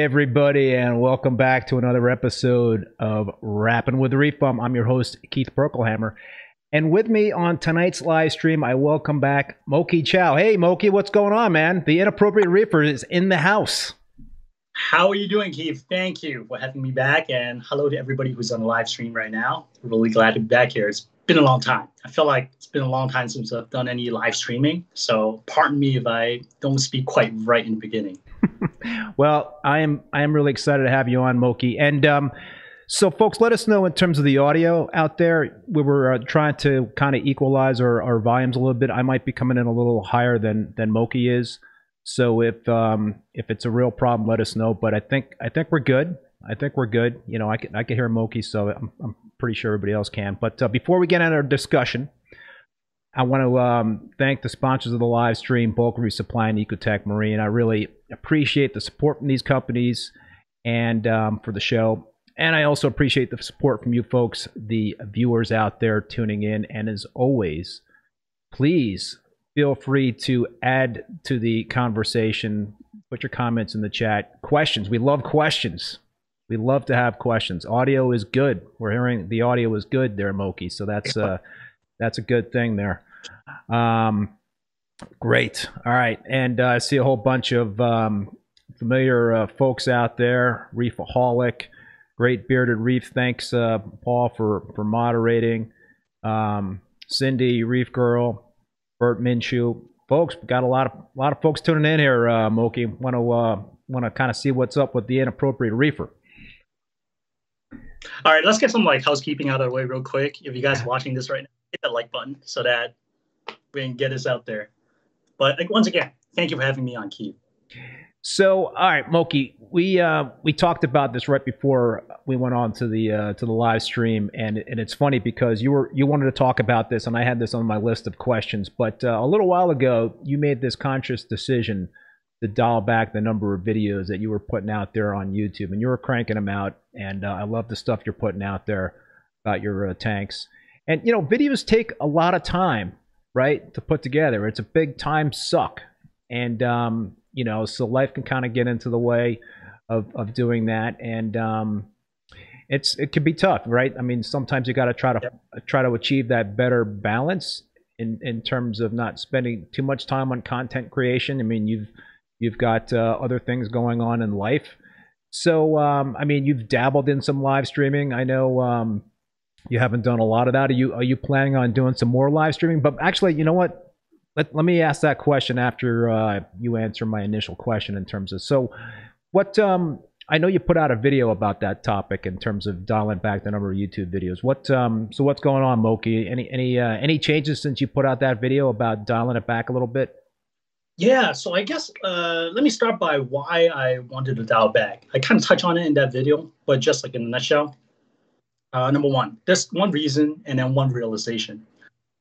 everybody, and welcome back to another episode of Rapping with Reef Bum. I'm your host, Keith Berkelhammer. And with me on tonight's live stream, I welcome back Moki Chow. Hey, Moki, what's going on, man? The Inappropriate Reefer is in the house. How are you doing, Keith? Thank you for having me back. And hello to everybody who's on the live stream right now. Really glad to be back here. It's been a long time. I feel like it's been a long time since I've done any live streaming. So pardon me if I don't speak quite right in the beginning. well, I am I am really excited to have you on, Moki. And um, so, folks, let us know in terms of the audio out there. We were uh, trying to kind of equalize our, our volumes a little bit. I might be coming in a little higher than than Moki is. So if um, if it's a real problem, let us know. But I think I think we're good. I think we're good. You know, I can I can hear Moki, so I'm, I'm pretty sure everybody else can. But uh, before we get into our discussion, I want to um, thank the sponsors of the live stream, Bulk Resupply and Ecotech Marine. I really appreciate the support from these companies and um, for the show. And I also appreciate the support from you folks, the viewers out there tuning in. And as always, please feel free to add to the conversation. Put your comments in the chat. Questions. We love questions. We love to have questions. Audio is good. We're hearing the audio is good there, Moki. So that's uh, that's a good thing there. Um, great. All right, and uh, I see a whole bunch of um, familiar uh, folks out there. Reefaholic, great bearded reef. Thanks, uh, Paul, for for moderating. Um, Cindy, Reef Girl, Bert Minshew, folks. Got a lot of a lot of folks tuning in here. Uh, Moki, want to uh, want to kind of see what's up with the inappropriate reefer. All right, let's get some like housekeeping out of the way real quick. If you guys are watching this right now, hit that like button so that we can get us out there. But like, once again, thank you for having me on, Keith. So, all right, Moki, we uh, we talked about this right before we went on to the uh, to the live stream, and and it's funny because you were you wanted to talk about this, and I had this on my list of questions. But uh, a little while ago, you made this conscious decision to dial back the number of videos that you were putting out there on YouTube, and you were cranking them out. And uh, I love the stuff you're putting out there about your uh, tanks. And you know, videos take a lot of time, right, to put together. It's a big time suck, and um, you know, so life can kind of get into the way of of doing that, and um, it's it can be tough, right? I mean, sometimes you got to try to yep. try to achieve that better balance in in terms of not spending too much time on content creation. I mean, you've You've got uh, other things going on in life. So, um, I mean, you've dabbled in some live streaming. I know um, you haven't done a lot of that. Are you are you planning on doing some more live streaming? But actually, you know what? Let, let me ask that question after uh, you answer my initial question in terms of so what um, I know you put out a video about that topic in terms of dialing back the number of YouTube videos. What um, so what's going on, Moki? Any any uh, any changes since you put out that video about dialing it back a little bit? Yeah, so I guess uh, let me start by why I wanted to dial back. I kind of touch on it in that video, but just like in a nutshell. Uh, number one, there's one reason and then one realization.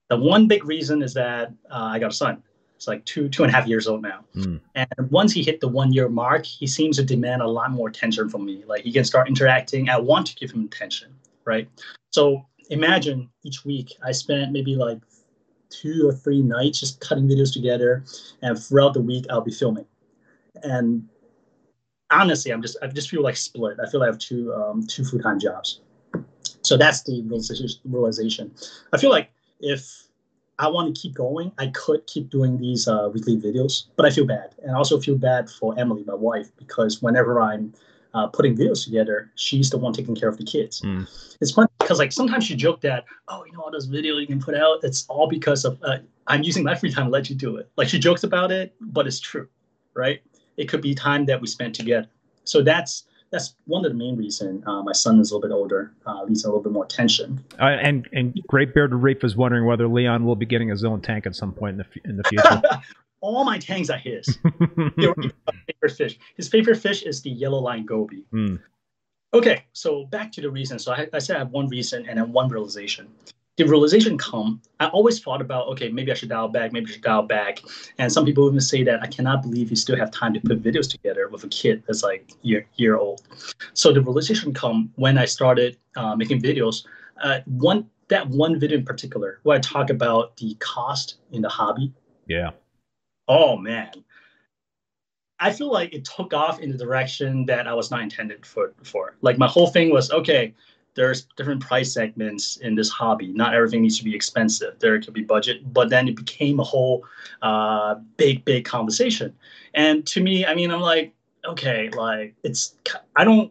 The one big reason is that uh, I got a son. It's like two two and a half years old now, mm. and once he hit the one year mark, he seems to demand a lot more attention from me. Like he can start interacting. I want to give him attention, right? So imagine each week I spent maybe like two or three nights just cutting videos together, and throughout the week I'll be filming. And honestly, I'm just I just feel like split. I feel like I have two um, two full time jobs. So that's the realization. I feel like if I want to keep going, I could keep doing these uh, weekly videos, but I feel bad, and I also feel bad for Emily, my wife, because whenever I'm uh, putting videos together, she's the one taking care of the kids. Mm. It's funny because like sometimes she joked that oh you know all those videos you can put out it's all because of uh, I'm using my free time to let you do it. Like she jokes about it, but it's true, right? It could be time that we spent together. So that's that's one of the main reason uh, my son is a little bit older, uh, needs a little bit more attention. Uh, and and Great Bearded Reef is wondering whether Leon will be getting his own tank at some point in the in the future. all my tanks are his. favorite fish. His favorite fish is the yellow line goby. Mm. Okay, so back to the reason. So I, I, said I have one reason and then one realization. The realization come. I always thought about okay, maybe I should dial back, maybe I should dial back. And some people even say that I cannot believe you still have time to put videos together with a kid that's like year year old. So the realization come when I started uh, making videos. Uh, one that one video in particular where I talk about the cost in the hobby. Yeah oh man I feel like it took off in the direction that I was not intended for. For like my whole thing was okay. There's different price segments in this hobby. Not everything needs to be expensive. There could be budget, but then it became a whole uh, big, big conversation. And to me, I mean, I'm like, okay, like it's. I don't.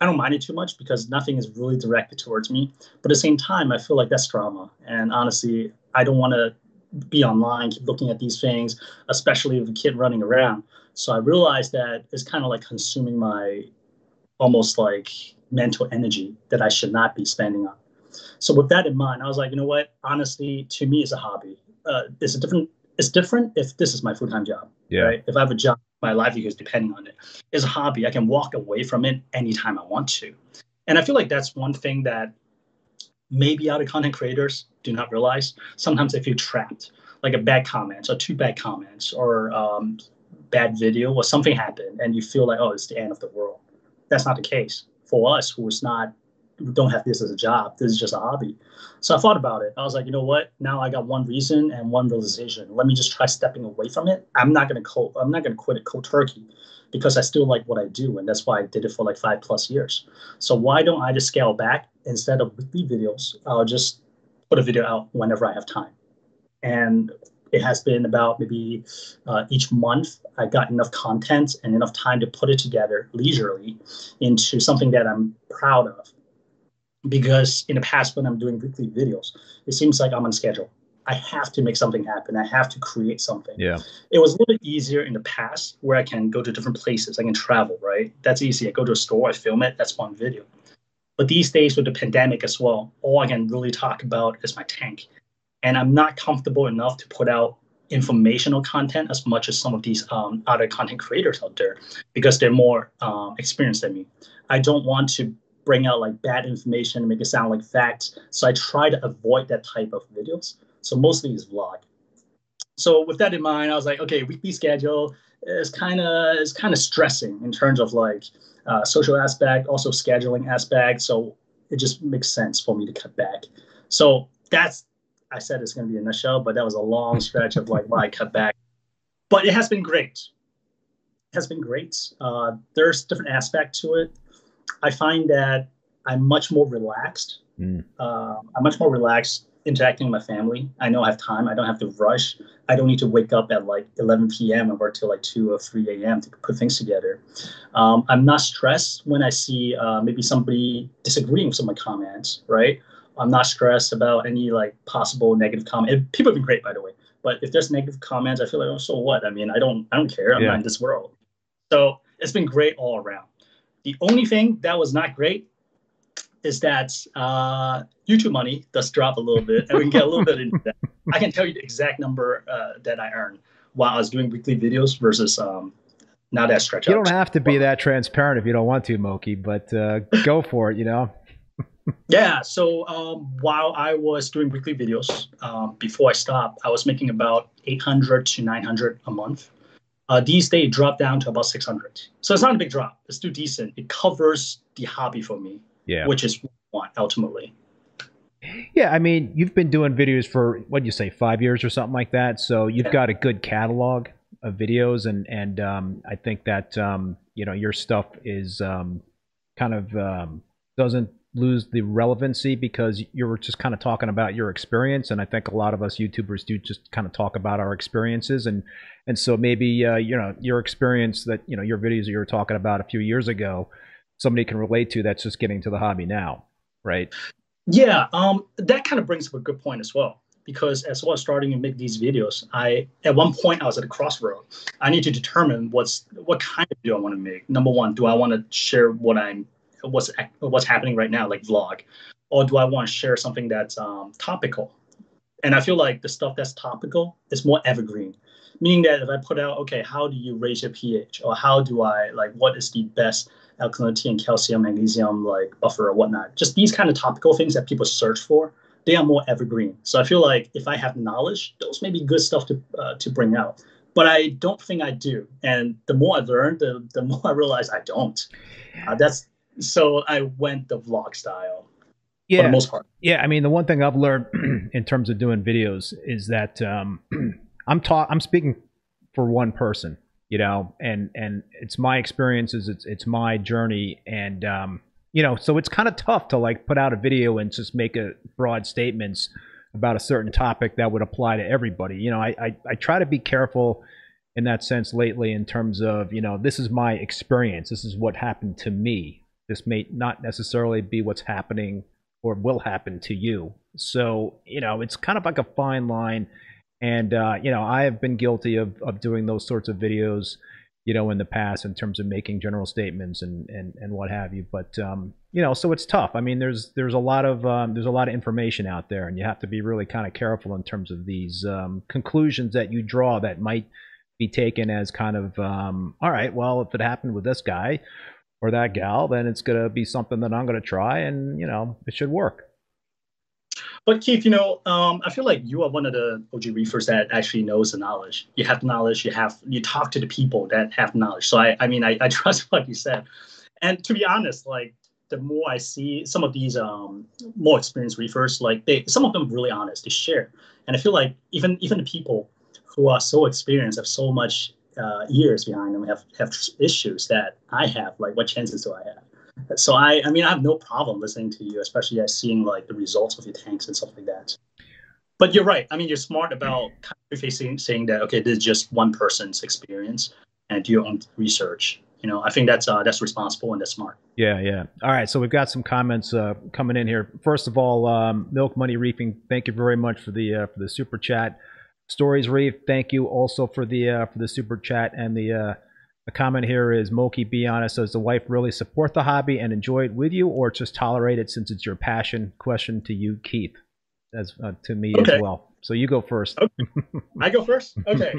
I don't mind it too much because nothing is really directed towards me. But at the same time, I feel like that's drama. And honestly, I don't want to be online, keep looking at these things, especially with a kid running around. So I realized that it's kind of like consuming my almost like mental energy that I should not be spending on. So with that in mind, I was like, you know what? Honestly, to me, it's a hobby. Uh, it's a different. It's different if this is my full time job. Yeah. Right. If I have a job, my livelihood is depending on it. It's a hobby. I can walk away from it anytime I want to. And I feel like that's one thing that maybe other content creators do not realize. Sometimes they feel trapped, like a bad comment or two bad comments or um, bad video or something happened and you feel like, oh, it's the end of the world. That's not the case for us who is not who don't have this as a job. This is just a hobby. So I thought about it. I was like, you know what? Now I got one reason and one realization. Let me just try stepping away from it. I'm not gonna co- I'm not gonna quit it cold turkey because I still like what I do, and that's why I did it for like five plus years. So why don't I just scale back instead of weekly videos? I'll just put a video out whenever I have time. And it has been about maybe uh, each month I got enough content and enough time to put it together leisurely into something that I'm proud of. Because in the past, when I'm doing weekly videos, it seems like I'm on schedule. I have to make something happen. I have to create something. Yeah. It was a little bit easier in the past where I can go to different places. I can travel, right? That's easy. I go to a store, I film it, that's one video. But these days with the pandemic as well, all I can really talk about is my tank and I'm not comfortable enough to put out informational content as much as some of these um, other content creators out there because they're more um, experienced than me. I don't want to bring out like bad information and make it sound like facts. So I try to avoid that type of videos. So mostly it's vlog. So with that in mind, I was like, okay, weekly schedule is kind of is kind of stressing in terms of like uh, social aspect, also scheduling aspect. So it just makes sense for me to cut back. So that's I said it's going to be a nutshell, but that was a long stretch of like why I cut back. But it has been great. It has been great. Uh, there's different aspect to it. I find that I'm much more relaxed. Mm. Uh, I'm much more relaxed interacting with my family. I know I have time. I don't have to rush. I don't need to wake up at like 11 p.m. and work till like 2 or 3 a.m. to put things together. Um, I'm not stressed when I see uh, maybe somebody disagreeing with some of my comments, right? I'm not stressed about any like possible negative comment. People have been great, by the way. But if there's negative comments, I feel like, oh, so what? I mean, I don't, I don't care. I'm Yeah. not in this world. So it's been great all around. The only thing that was not great is that uh, YouTube money does drop a little bit, and we can get a little bit into that. I can tell you the exact number uh, that I earned while I was doing weekly videos versus um, now that stretch You out. don't have to be that transparent if you don't want to, Moki, but uh, go for it. You know. Yeah. So um, while I was doing weekly videos, um, before I stopped, I was making about 800 to 900 a month. Uh, these days, dropped down to about 600. So it's not a big drop. It's still decent. It covers the hobby for me, Yeah. which is what I want ultimately. Yeah, I mean, you've been doing videos for what do you say, five years or something like that. So you've Yeah. got a good catalog of videos, and and um, I think that um, you know your stuff is um, kind of um, doesn't lose the relevancy because you were just kind of talking about your experience, and I think a lot of us YouTubers do just kind of talk about our experiences, and and so maybe uh, you know your experience that you know your videos you were talking about a few years ago, somebody can relate to that's just getting to the hobby now, right? Yeah, um, that kind of brings up a good point as well. Because as I was starting to make these videos, I at one point I was at a crossroad. I need to determine what's what kind of video I want to make. Number one, do I want to share what I'm what's what's happening right now, like vlog, or do I want to share something that's um, topical? And I feel like the stuff that's topical is more evergreen, meaning that if I put out, okay, how do you raise your pH, or how do I like what is the best alkalinity and calcium, magnesium, like buffer or whatnot. Just these kind of topical things that people search for, they are more evergreen. So I feel like if I have knowledge, those may be good stuff to uh, to bring out. But I don't think I do. And the more I learn, the the more I realize I don't. Uh, that's so I went the vlog style for Yeah, the most part. Yeah, I mean, the one thing I've learned in terms of doing videos is that um, I'm ta- I'm speaking for one person. you know, and and it's my experiences, it's it's my journey, and um, you know, so it's kind of tough to like put out a video and just make a broad statements about a certain topic that would apply to everybody. You know, I I, I try to be careful in that sense lately in terms of you know this is my experience, this is what happened to me. This may not necessarily be what's happening or will happen to you. So you know, it's kind of like a fine line and uh, you know, I have been guilty of of doing those sorts of videos, you know, in the past in terms of making general statements and and and what have you. But um, you know, so it's tough. I mean, there's there's a lot of um, there's a lot of information out there, and you have to be really kind of careful in terms of these um, conclusions that you draw that might be taken as kind of um, all right. Well, if it happened with this guy or that gal, then it's gonna be something that I'm gonna try, and you know, it should work. But Keith, you know, um, I feel like you are one of the OG reefers that actually knows the knowledge. You have knowledge. You have you talk to the people that have knowledge. So I, I mean, I, I trust what you said. And to be honest, like the more I see some of these um, more experienced reefers, like they some of them really honest. They share, and I feel like even even the people who are so experienced have so much uh, years behind them have have issues that I have. Like, what chances do I have? So I, I mean, I have no problem listening to you, especially as seeing like the results of your tanks and stuff like that. But you're right. I mean, you're smart about kind of facing, saying that okay, this is just one person's experience and do your own research. You know, I think that's uh, that's responsible and that's smart. Yeah, yeah. All right, so we've got some comments uh, coming in here. First of all, um, Milk Money Reefing, thank you very much for the uh, for the super chat. Stories Reef, thank you also for the uh, for the super chat and the uh, a comment here is Moki, be honest, does the wife really support the hobby and enjoy it with you, or just tolerate it since it's your passion? Question to you, Keith, as uh, to me okay. as well. So you go first. Okay. I go first? Okay.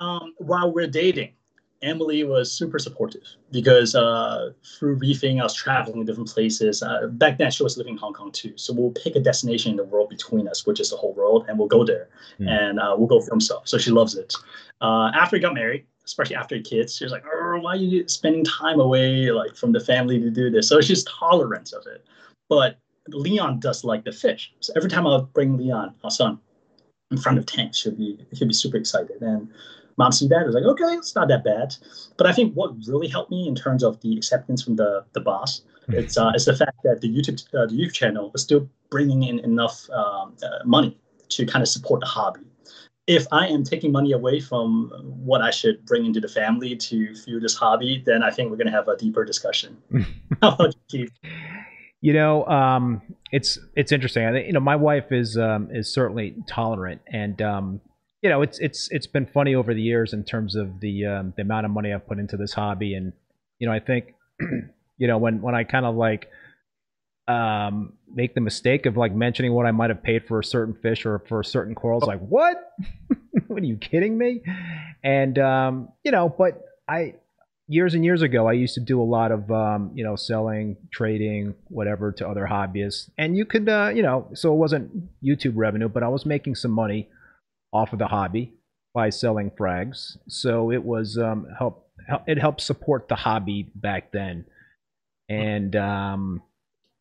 um, while we're dating, Emily was super supportive because uh, through reefing, I was traveling to different places. Uh, back then, she was living in Hong Kong too. So we'll pick a destination in the world between us, which is the whole world, and we'll go there mm. and uh, we'll go film stuff. So she loves it. Uh, after we got married, especially after kids, she's like, oh, why are you spending time away like from the family to do this? So she's tolerant of it. But Leon does like the fish. So every time I'll bring Leon, our son, in front of tanks, she'll be he'll be super excited. And mom see that, was like, okay, it's not that bad. But I think what really helped me in terms of the acceptance from the the boss, hmm. it's uh, it's the fact that the YouTube uh, the YouTube channel is still bringing in enough um, uh, money to kind of support the hobby if I am taking money away from what I should bring into the family to fuel this hobby, then I think we're going to have a deeper discussion. How about you? You know, um, it's it's interesting. I think you know my wife is um, is certainly tolerant, and um, you know it's it's it's been funny over the years in terms of the um, the amount of money I've put into this hobby, and you know I think you know when when I kind of like um, make the mistake of like mentioning what I might have paid for a certain fish or for a certain coral. It's like, what? what are you kidding me? And um, you know, but I years and years ago, I used to do a lot of um, you know selling, trading, whatever to other hobbyists, and you could uh, you know, so it wasn't YouTube revenue, but I was making some money off of the hobby by selling frags. So it was um, help it helped support the hobby back then, and um,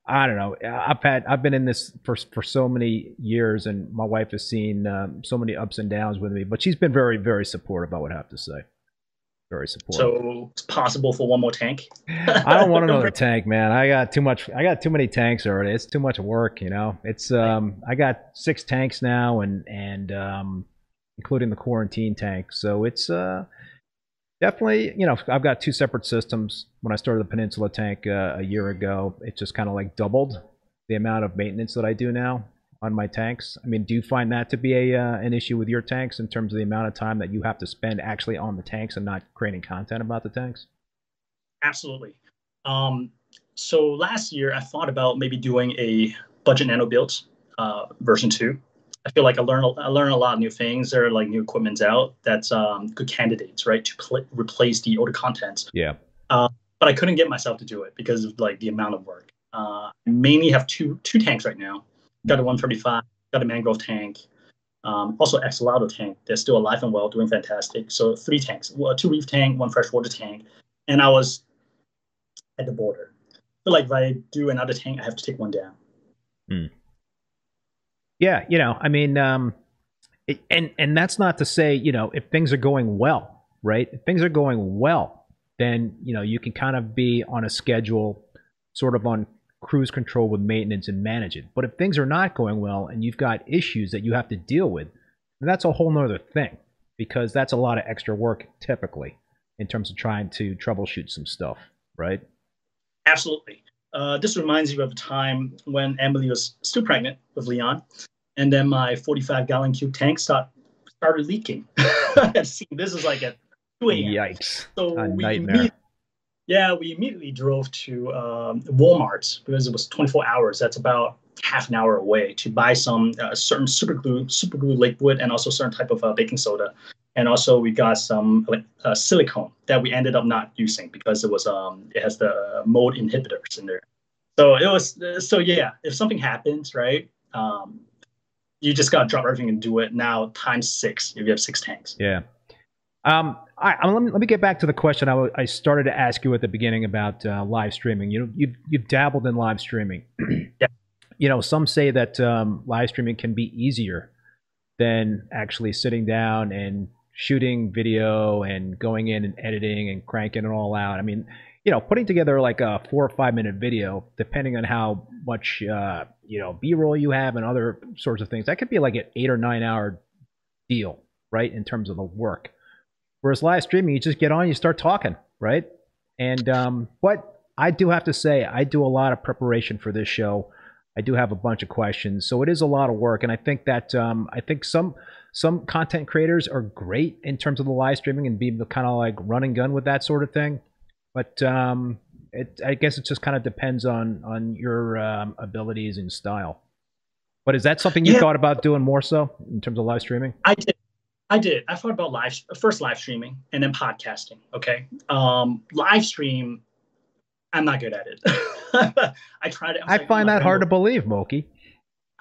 I don't know. I've had I've been in this for for so many years, and my wife has seen um, so many ups and downs with me. But she's been very very supportive. I would have to say, very supportive. So it's possible for one more tank. I don't want another tank, man. I got too much. I got too many tanks already. It's too much work. You know, it's um. I got six tanks now, and and um, including the quarantine tank. So it's uh definitely, you know, I've got two separate systems. When I started the Peninsula tank uh, a year ago, it just kind of like doubled the amount of maintenance that I do now on my tanks. I mean, do you find that to be a uh, an issue with your tanks in terms of the amount of time that you have to spend actually on the tanks and not creating content about the tanks? Absolutely. Um, so last year, I thought about maybe doing a budget nano build uh, version two I feel like I learn I learn a lot of new things. There are like new equipments out that's um, good candidates, right, to pl- replace the older content. Yeah. Uh, but I couldn't get myself to do it because of like the amount of work. Uh, I mainly have two two tanks right now. Got a 135, got a mangrove tank, um, also Axolotl tank. They're still alive and well, doing fantastic. So three tanks, well, two reef tank, one freshwater tank, and I was at the border. But like if I do another tank, I have to take one down. Hmm. Yeah, you know, I mean, um, it, and and that's not to say, you know, if things are going well, right? If things are going well, then you know you can kind of be on a schedule, sort of on cruise control with maintenance and manage it. But if things are not going well and you've got issues that you have to deal with, that's a whole nother thing because that's a lot of extra work typically in terms of trying to troubleshoot some stuff, right? Absolutely. Uh, this reminds you of a time when Emily was still pregnant with Leon, and then my 45 gallon cube tank start, started leaking. this is like at 2 a.m. Yikes. So a we nightmare. Yeah, we immediately drove to um, Walmart because it was 24 hours. That's about half an hour away to buy some uh, certain super glue, super glue liquid, and also certain type of uh, baking soda. And also we got some uh, silicone that we ended up not using because it was um it has the mold inhibitors in there. So it was so yeah. If something happens, right, um, you just gotta drop everything and do it now times six if you have six tanks. Yeah. Um, I, I, let, me, let me get back to the question I, w- I started to ask you at the beginning about uh, live streaming. You know, you've, you've dabbled in live streaming. yeah. You know, some say that um, live streaming can be easier than actually sitting down and shooting video and going in and editing and cranking it all out. I mean, you know, putting together like a four or five minute video, depending on how much uh, you know B roll you have and other sorts of things, that could be like an eight or nine hour deal, right? In terms of the work. Whereas live streaming, you just get on, you start talking, right? And um, but I do have to say, I do a lot of preparation for this show. I do have a bunch of questions, so it is a lot of work, and I think that um, I think some some content creators are great in terms of the live streaming and being kind of like run and gun with that sort of thing. But um, it, I guess it just kind of depends on on your um, abilities and style. But is that something you Yeah. thought about doing more so in terms of live streaming? I did. I did. I thought about live first live streaming and then podcasting. Okay. Um, live stream, I'm not good at it. I tried it. I like, find that hard to believe, Moki.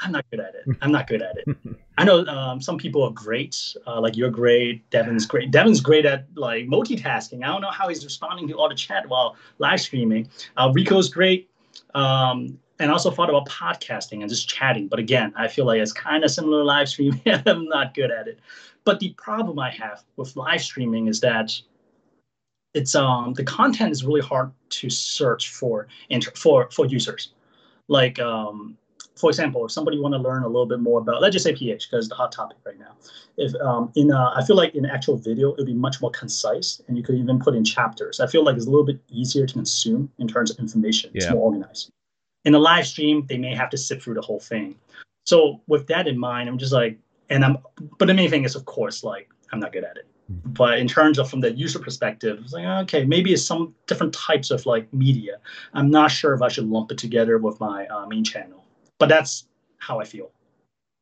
I'm not good at it. I'm not good at it. I know um, some people are great. Uh, like you're great. Devin's great. Devin's great at like multitasking. I don't know how he's responding to all the chat while live streaming. Uh, Rico's great. Um, and also thought about podcasting and just chatting. But again, I feel like it's kind of similar to live streaming. I'm not good at it. But the problem I have with live streaming is that it's um the content is really hard to search for inter- for for users. Like um for example, if somebody want to learn a little bit more about, let's just say pH, because it's the hot topic right now. If um, in, a, I feel like in actual video, it'd be much more concise, and you could even put in chapters. I feel like it's a little bit easier to consume in terms of information. Yeah. It's more organized. In a live stream, they may have to sit through the whole thing. So with that in mind, I'm just like, and I'm, but the main thing is, of course, like I'm not good at it. But in terms of from the user perspective, it's like okay, maybe it's some different types of like media. I'm not sure if I should lump it together with my uh, main channel but that's how I feel.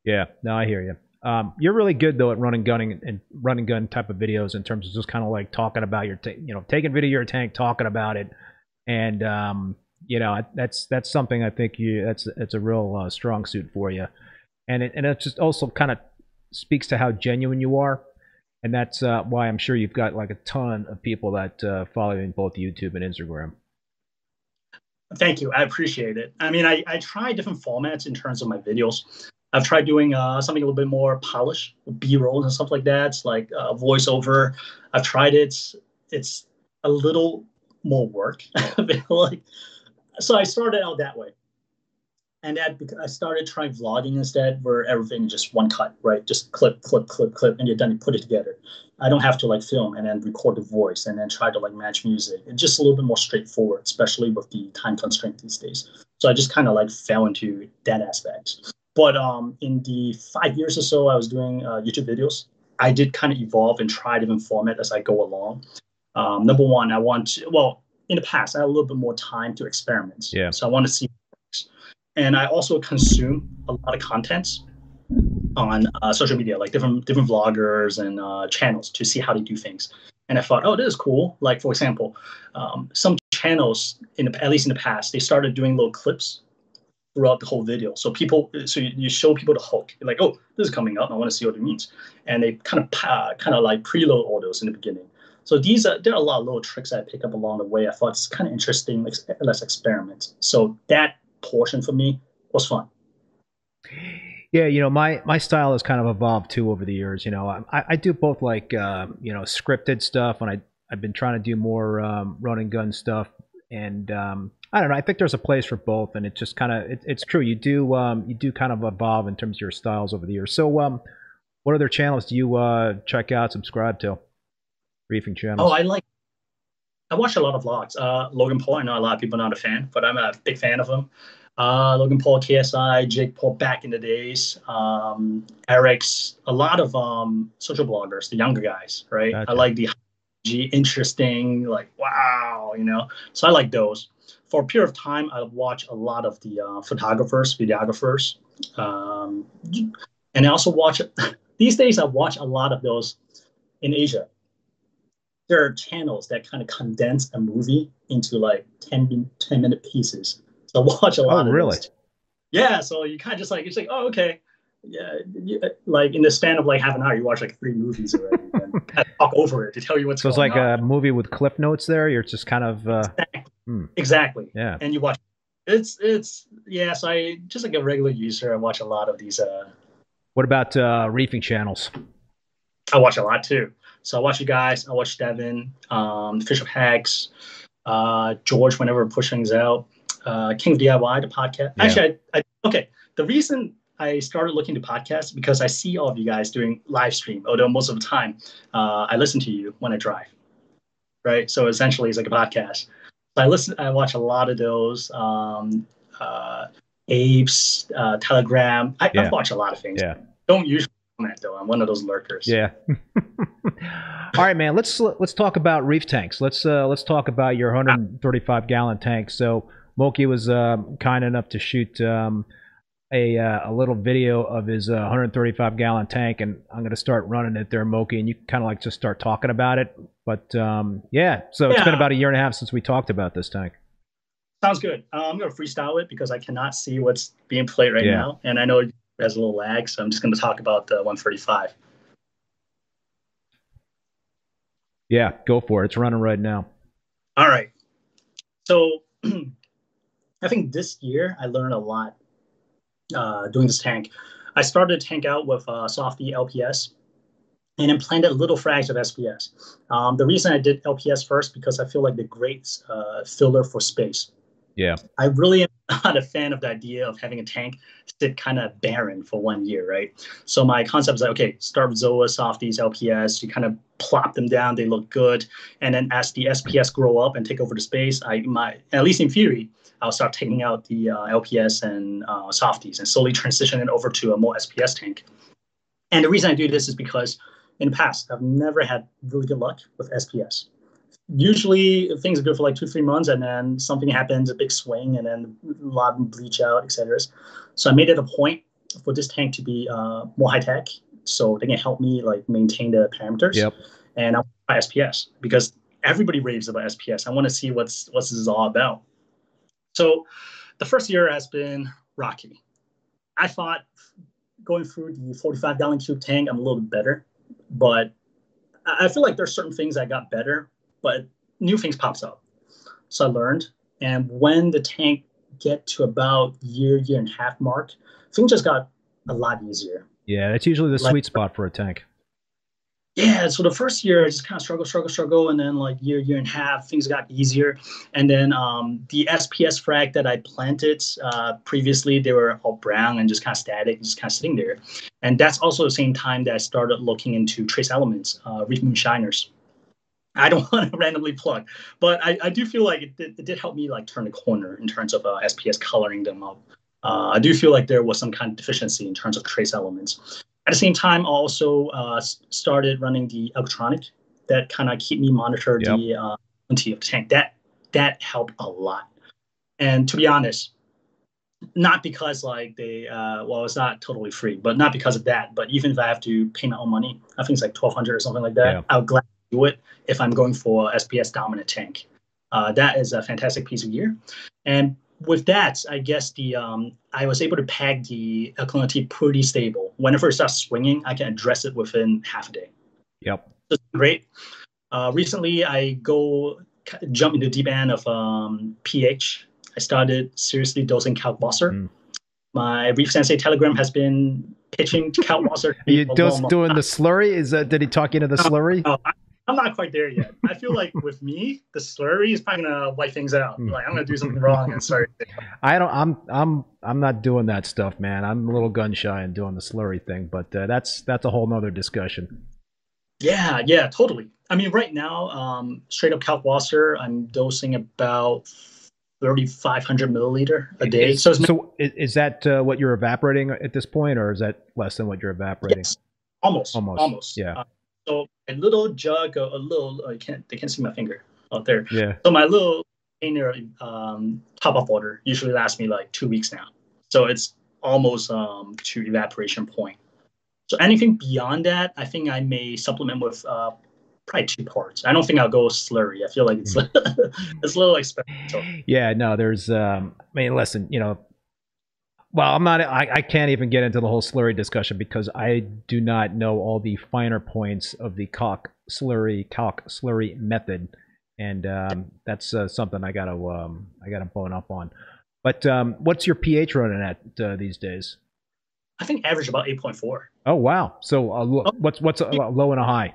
Yeah, no, I hear you. Um, you're really good though at running gunning and running gun type of videos in terms of just kind of like talking about your, ta- you know, taking video of your tank, talking about it, and um, you know that's that's something I think you that's it's a real uh, strong suit for you, and it and it just also kind of speaks to how genuine you are, and that's uh, why I'm sure you've got like a ton of people that uh, follow you in both YouTube and Instagram. Thank you. I appreciate it. I mean, I, I try different formats in terms of my videos. I've tried doing uh, something a little bit more polished, B rolls and stuff like that. It's like uh, voiceover. I've tried it. It's a little more work. Like. So I started out that way. And that I started trying vlogging instead, where everything is just one cut, right? Just clip, clip, clip, clip, and you're done. You put it together. I don't have to like film and then record the voice and then try to like match music. It's just a little bit more straightforward, especially with the time constraint these days. So I just kind of like fell into that aspect. But um, in the five years or so I was doing uh, YouTube videos, I did kind of evolve and try different format as I go along. Um, number one, I want to, well, in the past, I had a little bit more time to experiment. Yeah. So I want to see. And I also consume a lot of contents on uh, social media, like different different vloggers and uh, channels to see how they do things. And I thought, oh, this is cool. Like for example, um, some channels in the, at least in the past, they started doing little clips throughout the whole video. So people, so you, you show people the hook, You're like, oh, this is coming up. I want to see what it means, and they kind of uh, kind of like preload all those in the beginning. So these are there are a lot of little tricks I pick up along the way. I thought it's kind of interesting. Let's, let's experiment. So that portion for me was fun. Yeah, you know, my my style has kind of evolved too over the years. You know, I, I do both like uh, you know scripted stuff, and I I've been trying to do more um, run and gun stuff, and um, I don't know. I think there's a place for both, and it just kind of it, it's true. You do um, you do kind of evolve in terms of your styles over the years. So, um, what other channels do you uh, check out, subscribe to? Briefing channels. Oh, I like. I watch a lot of vlogs. Uh, Logan Paul. I know a lot of people are not a fan, but I'm a big fan of him. Uh, Logan Paul, KSI, Jake Paul back in the days, um, Eric's, a lot of um, social bloggers, the younger guys, right? I like the interesting, like wow, you know. So I like those. For a period of time, I watch a lot of the uh, photographers, videographers, um, and I also watch. These days, I watch a lot of those in Asia. There are channels that kind of condense a movie into like 10, 10 minute pieces so watch a lot. Of movies. Oh, of really? Yeah. So you kind of just like it's like, oh, okay. Yeah, like in the span of like half an hour, you watch like three movies already and talk over it to tell you what's. So it's like on. a movie with clip notes. There, you're just kind of. Uh, exactly. Hmm. exactly. Yeah. And you watch. It's it's yeah. So I just like a regular user. I watch a lot of these. uh What about uh reefing channels? I watch a lot too. So I watch you guys. I watch Devin, um, Fish of Hacks, uh, George whenever push things out uh, King of DIY, the podcast. Yeah. Actually, I, I, okay. The reason I started looking to podcasts because I see all of you guys doing live stream. Although most of the time, uh, I listen to you when I drive, right? So essentially, it's like a podcast. So I listen. I watch a lot of those. Um, uh, Apes, uh, Telegram. I, yeah. I watch a lot of things. Yeah. Don't usually comment though. I'm one of those lurkers. Yeah. All right, man. Let's let's talk about reef tanks. Let's uh, let's talk about your 135 gallon tank. So Moki was uh, kind enough to shoot um, a uh, a little video of his uh, 135 gallon tank, and I'm going to start running it there, Moki, and you kind of like just start talking about it. But um, yeah, so it's been about a year and a half since we talked about this tank. Sounds good. Uh, I'm going to freestyle it because I cannot see what's being played right yeah. now, and I know it has a little lag, so I'm just going to talk about the 135. Yeah, go for it. It's running right now. All right. So I think this year I learned a lot uh, doing this tank. I started a tank out with uh, Softy LPS and implanted little frags of SPS. Um, the reason I did LPS first because I feel like the great uh, filler for space. Yeah. I really am not a fan of the idea of having a tank sit kind of barren for one year, right? So my concept is like, okay, start with Zoa, Softies, LPS, you kind of plop them down, they look good. And then as the SPS grow up and take over the space, I might, at least in theory, I'll start taking out the uh, LPS and uh, softies and slowly transition it over to a more SPS tank. And the reason I do this is because in the past, I've never had really good luck with SPS. Usually things go for like two, three months, and then something happens, a big swing, and then a lot of bleach out, etc. So I made it a point for this tank to be uh, more high tech, so they can help me like maintain the parameters. Yep. And I want SPS because everybody raves about SPS. I want to see what's what's this is all about. So the first year has been rocky. I thought going through the 45 gallon cube tank, I'm a little bit better, but I feel like there's certain things I got better, but new things pops up. So I learned, and when the tank get to about year, year and a half mark, things just got a lot easier. Yeah, it's usually the like, sweet spot for a tank yeah so the first year i just kind of struggle struggle struggle and then like year year and a half things got easier and then um, the sps frag that i planted uh, previously they were all brown and just kind of static just kind of sitting there and that's also the same time that i started looking into trace elements uh, reef moonshiners I don't want to randomly plug, but I, I do feel like it did, it did help me like turn the corner in terms of uh, SPS coloring them up. Uh, I do feel like there was some kind of deficiency in terms of trace elements. At the same time, I also uh, started running the electronic that kind of keep me monitor yep. the uh, of the tank. That that helped a lot. And to be honest, not because like they uh, well, it's not totally free, but not because of that. But even if I have to pay my own money, I think it's like twelve hundred or something like that. Yeah. I'll gladly do it if I'm going for SPS dominant tank. Uh, that is a fantastic piece of gear. And with that, I guess the um, I was able to peg the alkalinity pretty stable. Whenever it starts swinging, I can address it within half a day. Yep, great. Uh, recently, I go jump into deep end of um, pH. I started seriously dosing Kalkwasser. Mm. my Reef Sensei Telegram has been pitching. Are you just doing the slurry? Is that did he talk into the slurry? No, I'm not quite there yet. I feel like with me, the slurry is probably gonna wipe things out. Like I'm gonna do something wrong and start. I don't. I'm. I'm. I'm not doing that stuff, man. I'm a little gun shy and doing the slurry thing, but uh, that's that's a whole nother discussion. Yeah, yeah, totally. I mean, right now, um, straight up Kalkwasser, I'm dosing about 3,500 milliliter a day. Is, so, so is that uh, what you're evaporating at this point, or is that less than what you're evaporating? Yes, almost, almost, almost. Yeah. Uh, so a little jug, a, a little. I can't. They can't see my finger out there. Yeah. So my little container um, top up water usually lasts me like two weeks now. So it's almost um, to evaporation point. So anything beyond that, I think I may supplement with uh, probably two parts. I don't think I'll go slurry. I feel like it's mm. it's a little experimental. Yeah, no, there's. Um, I mean, listen, you know. Well, I'm not. I, I can't even get into the whole slurry discussion because I do not know all the finer points of the Kalk slurry Kalk slurry method, and um, that's uh, something I gotta um, I gotta bone up on. But um, what's your pH running at uh, these days? I think average about eight point four. Oh wow! So uh, oh. what's what's a low and a high?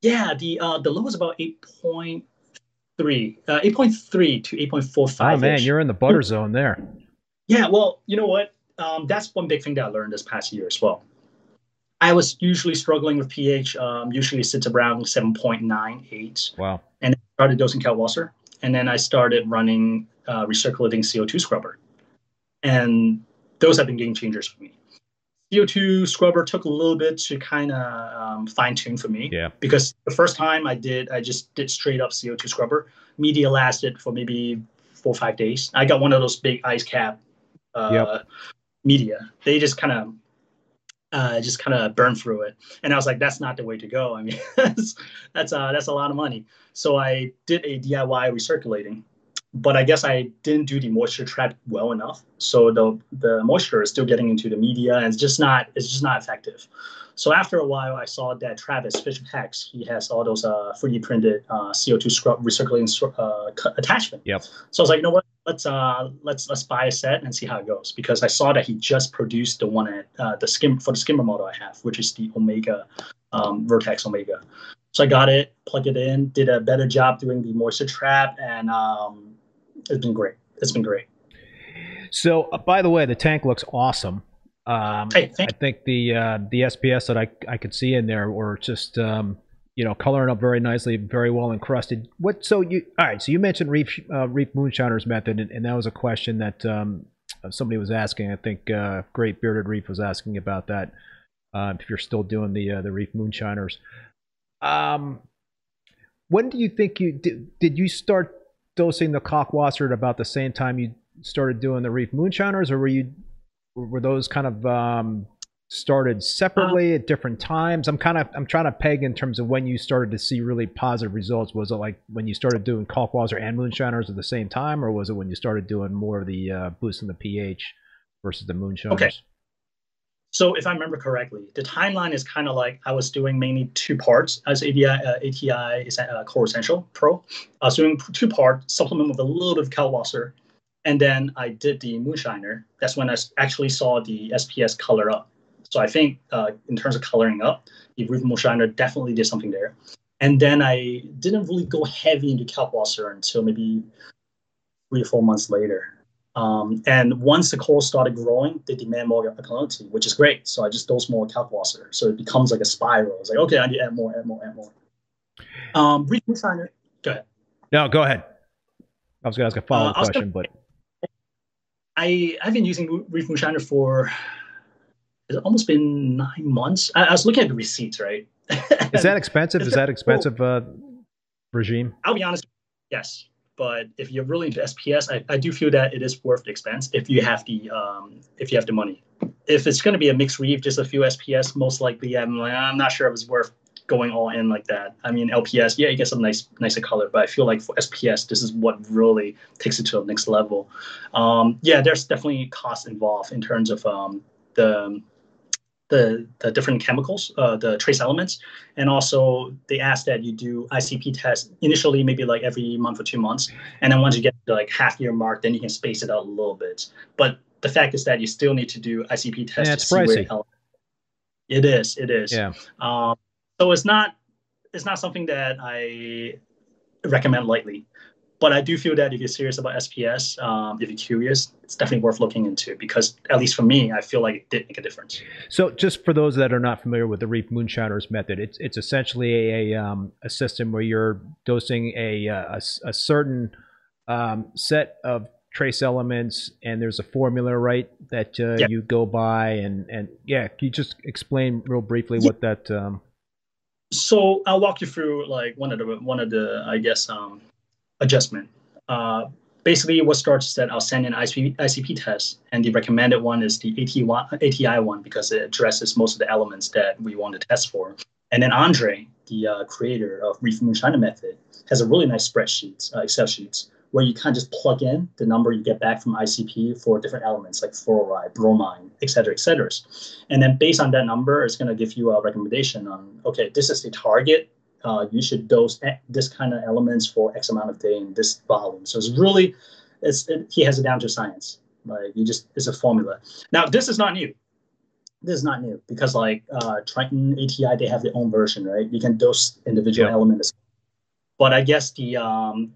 Yeah, the uh, the low is about eight point three, uh, eight point three to eight point four five. Oh man, you're in the butter zone there. Yeah, well, you know what? Um, that's one big thing that I learned this past year as well. I was usually struggling with pH. Um, usually sits around seven point nine eight. Wow. And I started dosing Kalkwasser, and then I started running uh, recirculating CO two scrubber, and those have been game changers for me. CO2 scrubber took a little bit to kind of um, fine tune for me. Yeah. Because the first time I did, I just did straight up CO2 scrubber. Media lasted for maybe four or five days. I got one of those big ice cap uh, yep. media. They just kind of uh, just kind of burn through it, and I was like, "That's not the way to go." I mean, that's that's uh, that's a lot of money. So I did a DIY recirculating, but I guess I didn't do the moisture trap well enough. So the the moisture is still getting into the media and it's just not it's just not effective. So after a while, I saw that Travis Fish Hacks he has all those uh, 3D printed uh, CO2 scrub recirculating uh, attachment. Yep. So I was like, you know what? Let's uh let's let's buy a set and see how it goes because I saw that he just produced the one at uh, the skim for the skimmer model I have, which is the Omega um, Vertex Omega. So I got it, plugged it in, did a better job doing the moisture trap, and um, it's been great. It's been great. So, uh, by the way, the tank looks awesome. Um, hey, I think the uh, the SPS that I I could see in there were just um, you know coloring up very nicely, very well encrusted. What? So you all right? So you mentioned Reef uh, Reef Moonshiners method, and, and, that was a question that um, somebody was asking. I think uh, Great Bearded Reef was asking about that. Uh, if you're still doing the uh, the Reef Moonshiners, um, when do you think you did? Did you start dosing the Kalkwasser at about the same time you started doing the Reef Moonshiners, or were you were those kind of um, started separately at different times? I'm kind of I'm trying to peg in terms of when you started to see really positive results. Was it like when you started doing Kalkwasser and Moonshiners at the same time, or was it when you started doing more of the uh, boosting the pH versus the Moonshiners? Okay. So if I remember correctly, the timeline is kind of like I was doing mainly two parts as ADI, uh, ATI is uh, Core Essential Pro. I was doing two parts, supplement with a little bit of Kalkwasser, and then I did the Moonshiner. That's when I actually saw the SPS color up. So I think uh, in terms of coloring up, the Reef Moonshiner definitely did something there. And then I didn't really go heavy into Kalkwasser until maybe three or four months later. Um, and once the coral started growing, they demand more alkalinity, which is great. So I just dose more Kalkwasser. So it becomes like a spiral. It's like, okay, I need to add more, add more, add more. Um, Reef Moonshiner, go ahead. No, go ahead. I was going to ask a follow up uh, question, gonna, but. I, I've been using Reef Moonshiner for it's almost been nine months. I, I was looking at the receipts, right? is that expensive? is that expensive uh, regime? I'll be honest. Yes. But if you're really into SPS, I, I do feel that it is worth the expense if you have the um, if you have the money. If it's going to be a mixed reef, just a few SPS, most likely I'm like, I'm not sure if it's worth going all in like that. I mean LPS, yeah, you get some nice nicer color, but I feel like for SPS, this is what really takes it to the next level. Um, yeah, there's definitely costs involved in terms of um, the the, the different chemicals, uh, the trace elements, and also they ask that you do ICP tests initially, maybe like every month or two months, and then once you get to like half year mark, then you can space it out a little bit. But the fact is that you still need to do ICP tests. Yeah, it's pricey. It is. It is. Yeah. Um, so it's not it's not something that I recommend lightly. But I do feel that if you're serious about SPS, um, if you're curious, it's definitely worth looking into because, at least for me, I feel like it did make a difference. So, just for those that are not familiar with the Reef Moonshiners method, it's it's essentially a a, um, a system where you're dosing a a, a certain um, set of trace elements, and there's a formula, right, that uh, you go by, and and yeah, can you just explain real briefly what that? Um... So I'll walk you through like one of the one of the I guess um, adjustment. Uh, basically, what starts is that I'll send an ICP, ICP test, and the recommended one is the ATI, ATI one because it addresses most of the elements that we want to test for. And then Andre, the uh, creator of Reef China method, has a really nice spreadsheet, uh, Excel sheets, where you kind of just plug in the number you get back from ICP for different elements like fluoride, bromine, et cetera, et cetera. And then based on that number, it's going to give you a recommendation on, okay, this is the target uh, you should dose this kind of elements for X amount of day in this volume. So it's really, it's it, he has it down to science. Like you just, it's a formula. Now this is not new. This is not new because like uh, Triton ATI, they have their own version, right? You can dose individual yeah. elements. But I guess the um,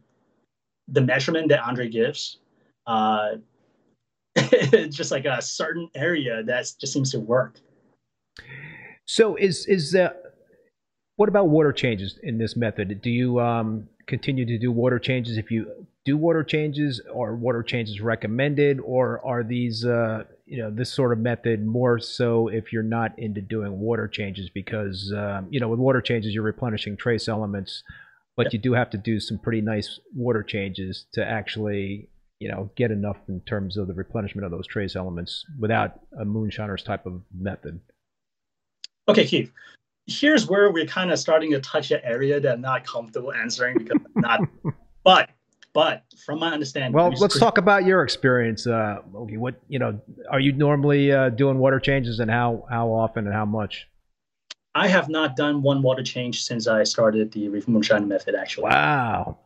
the measurement that Andre gives, uh, just like a certain area that just seems to work. So is is that what about water changes in this method? Do you um, continue to do water changes if you do water changes, or water changes recommended, or are these uh, you know this sort of method more so if you're not into doing water changes because um, you know with water changes you're replenishing trace elements, but yep. you do have to do some pretty nice water changes to actually you know get enough in terms of the replenishment of those trace elements without a moonshiners type of method. Okay, Keith here's where we're kind of starting to touch an area that I'm not comfortable answering because I'm not. but but from my understanding, well, let's talk about your experience. Uh, okay, what you know, are you normally uh, doing water changes, and how how often and how much? I have not done one water change since I started the Reef Moonshine method. Actually, wow,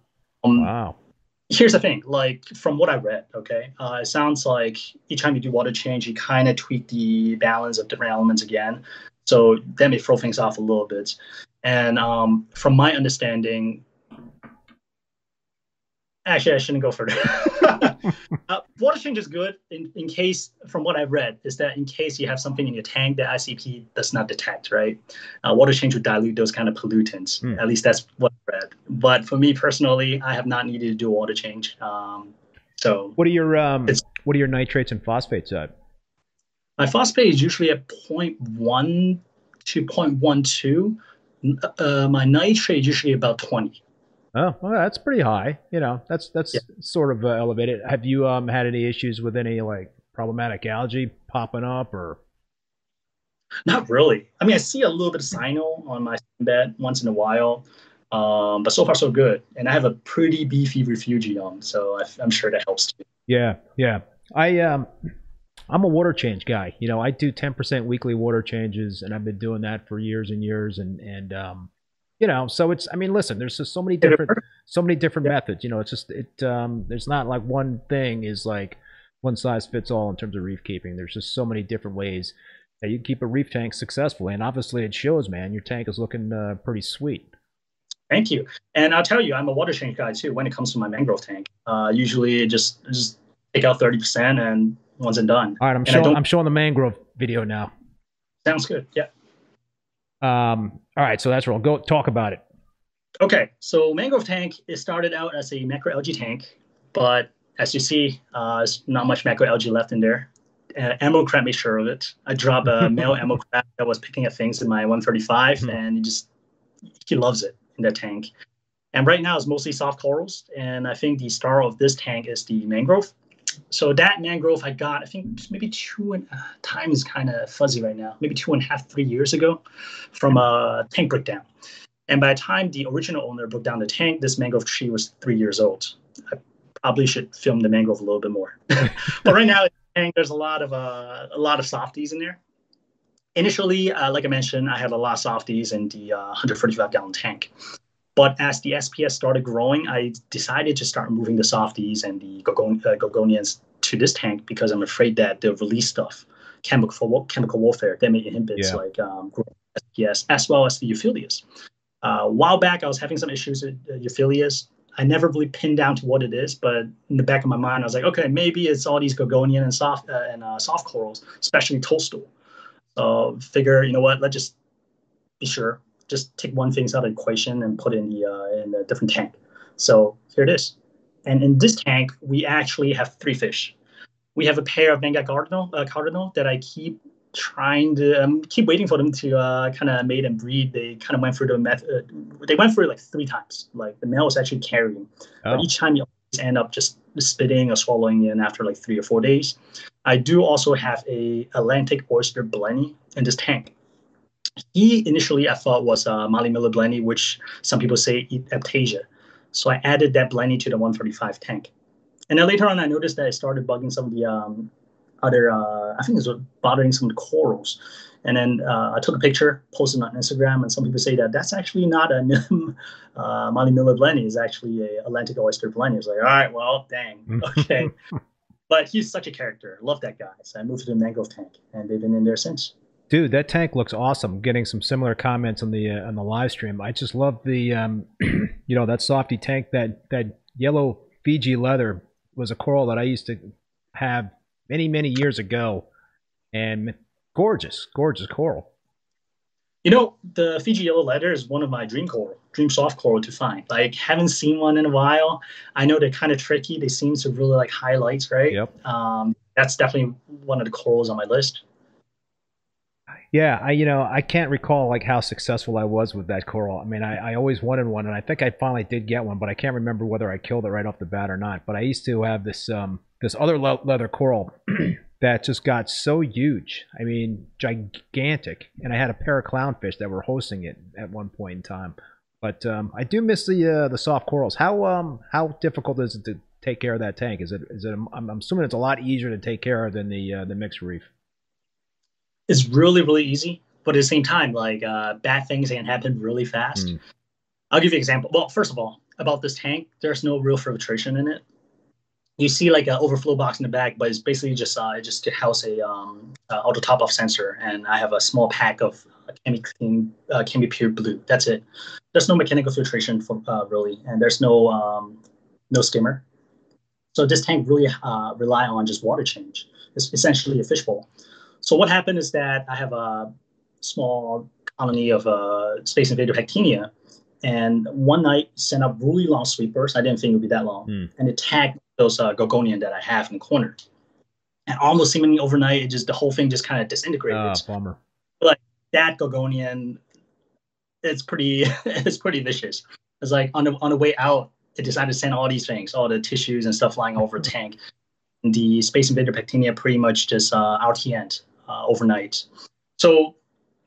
um, wow. Here's the thing, like from what I read, okay, uh, it sounds like each time you do water change, you kind of tweak the balance of different elements again. So that may throw things off a little bit. And um, from my understanding, actually, I shouldn't go further. uh, water change is good in, in case, from what I've read, is that in case you have something in your tank that ICP does not detect, right? Uh, water change would dilute those kind of pollutants. Mm. At least that's what I read. But for me personally, I have not needed to do water change. Um, so what are your um, what are your nitrates and phosphates at? My phosphate is usually at 0.1 to 0.12. Uh, my nitrate is usually about 20. Oh, well, that's pretty high. You know, that's that's yeah. sort of uh, elevated. Have you um, had any issues with any like problematic algae popping up or? Not really. I mean, I see a little bit of cyano on my bed once in a while, um, but so far so good. And I have a pretty beefy refugium, so I, am sure that helps too. Yeah, yeah. I um, I'm a water change guy. You know, I do 10% weekly water changes, and I've been doing that for years and years. And and um, you know, so it's. I mean, listen, there's just so many different, so many different yeah. methods. You know, it's just it. Um, there's not like one thing is like one size fits all in terms of reef keeping. There's just so many different ways that you keep a reef tank successfully, and obviously it shows, man. Your tank is looking uh, pretty sweet. Thank you. And I'll tell you, I'm a water change guy too. When it comes to my mangrove tank, uh, usually just just take out 30% and once and done. All right, I'm and showing I'm showing the mangrove video now. Sounds good. Yeah. Um. All right, so that's real. Go talk about it. Okay, so mangrove tank is started out as a macroalgae tank, but as you see, uh, there's not much macroalgae left in there. Uh, emerald crab made sure of it. I dropped a male emerald crab that was picking at things in my 135, mm-hmm. and he just he loves it in that tank. And right now it's mostly soft corals, and I think the star of this tank is the mangrove so that mangrove I got, I think maybe two and uh, time is kind of fuzzy right now, maybe two and a half, three years ago from a tank breakdown. And by the time the original owner broke down the tank, this mangrove tree was three years old. I probably should film the mangrove a little bit more. but right now, there's a lot of uh, a lot of softies in there. Initially, uh, like I mentioned, I had a lot of softies in the uh, 145 gallon tank. But as the SPS started growing, I decided to start moving the softies and the uh, gorgonians to this tank because I'm afraid that they'll release stuff, chemical chemical warfare that may inhibit yeah. like um, SPS as well as the Euphyllias. Uh, a while back, I was having some issues with uh, Euphyllias. I never really pinned down to what it is, but in the back of my mind, I was like, okay, maybe it's all these Gorgonian and soft uh, and uh, soft corals, especially toadstool. So figure, you know what? Let's just be sure. Just take one thing out of the equation and put in the uh, in a different tank. So here it is. And in this tank, we actually have three fish. We have a pair of Banggai cardinal, uh, cardinal that I keep trying to um, keep waiting for them to uh, kind of mate and breed. They kind of went through the method. Uh, they went through it like three times. Like the male was actually carrying, oh. but each time you always end up just spitting or swallowing in after like three or four days. I do also have a Atlantic oyster blenny in this tank. He initially I thought was a uh, Molly Miller blenny, which some people say eat Aiptasia. So I added that blenny to the 135 tank. And then later on, I noticed that it started bugging some of the um, other, uh, I think it was bothering some of the corals. And then uh, I took a picture, posted on Instagram, and some people say that that's actually not a NIM uh, Molly Miller blenny. It's actually a Atlantic oyster blenny. It's like, all right, well, dang, okay. but he's such a character. Love that guy. So I moved to the mangrove tank, and they've been in there since. Dude, that tank looks awesome. Getting some similar comments on the uh, on the live stream. I just love the, um, you know, that softy tank. That that yellow Fiji leather was a coral that I used to have many, many years ago. And gorgeous, gorgeous coral. You know, the Fiji yellow leather is one of my dream coral, dream soft coral to find. Like, haven't seen one in a while. I know they're kind of tricky. They seem to really like highlights, right? Yep. Um, that's definitely one of the corals on my list. Yeah, I you know I can't recall like how successful I was with that coral. I mean, I, I always wanted one, and I think I finally did get one, but I can't remember whether I killed it right off the bat or not. But I used to have this um this other le- leather coral that just got so huge. I mean, gigantic. And I had a pair of clownfish that were hosting it at one point in time. But um, I do miss the uh, the soft corals. How um how difficult is it to take care of that tank? Is it is it? I'm, I'm assuming it's a lot easier to take care of than the uh, the mixed reef. It's really really easy, but at the same time, like uh, bad things can happen really fast. Mm. I'll give you an example. Well, first of all, about this tank, there's no real filtration in it you see like an overflow box in the back, but it's basically just uh, just to house a um, uh, auto top off sensor, and I have a small pack of uh, be Clean, uh, be Pure Blue. That's it. There's no mechanical filtration for uh, really, and there's no um, no skimmer. So this tank really uh, rely on just water change. It's essentially a fishbowl. So what happened is that I have a small colony of uh, Space Invader Pectinia, and one night sent up really long sweepers. I didn't think it would be that long, mm. and attacked those uh, Gorgonian that I have in the corner. And almost seemingly overnight, it just the whole thing just kind of disintegrated. Ah, bummer. Like that Gorgonian, it's pretty it's pretty vicious. It's like on the on the way out, it decided to send all these things, all the tissues and stuff flying over the tank. And the Space Invader Pectinia pretty much just uh, RTN uh, overnight. So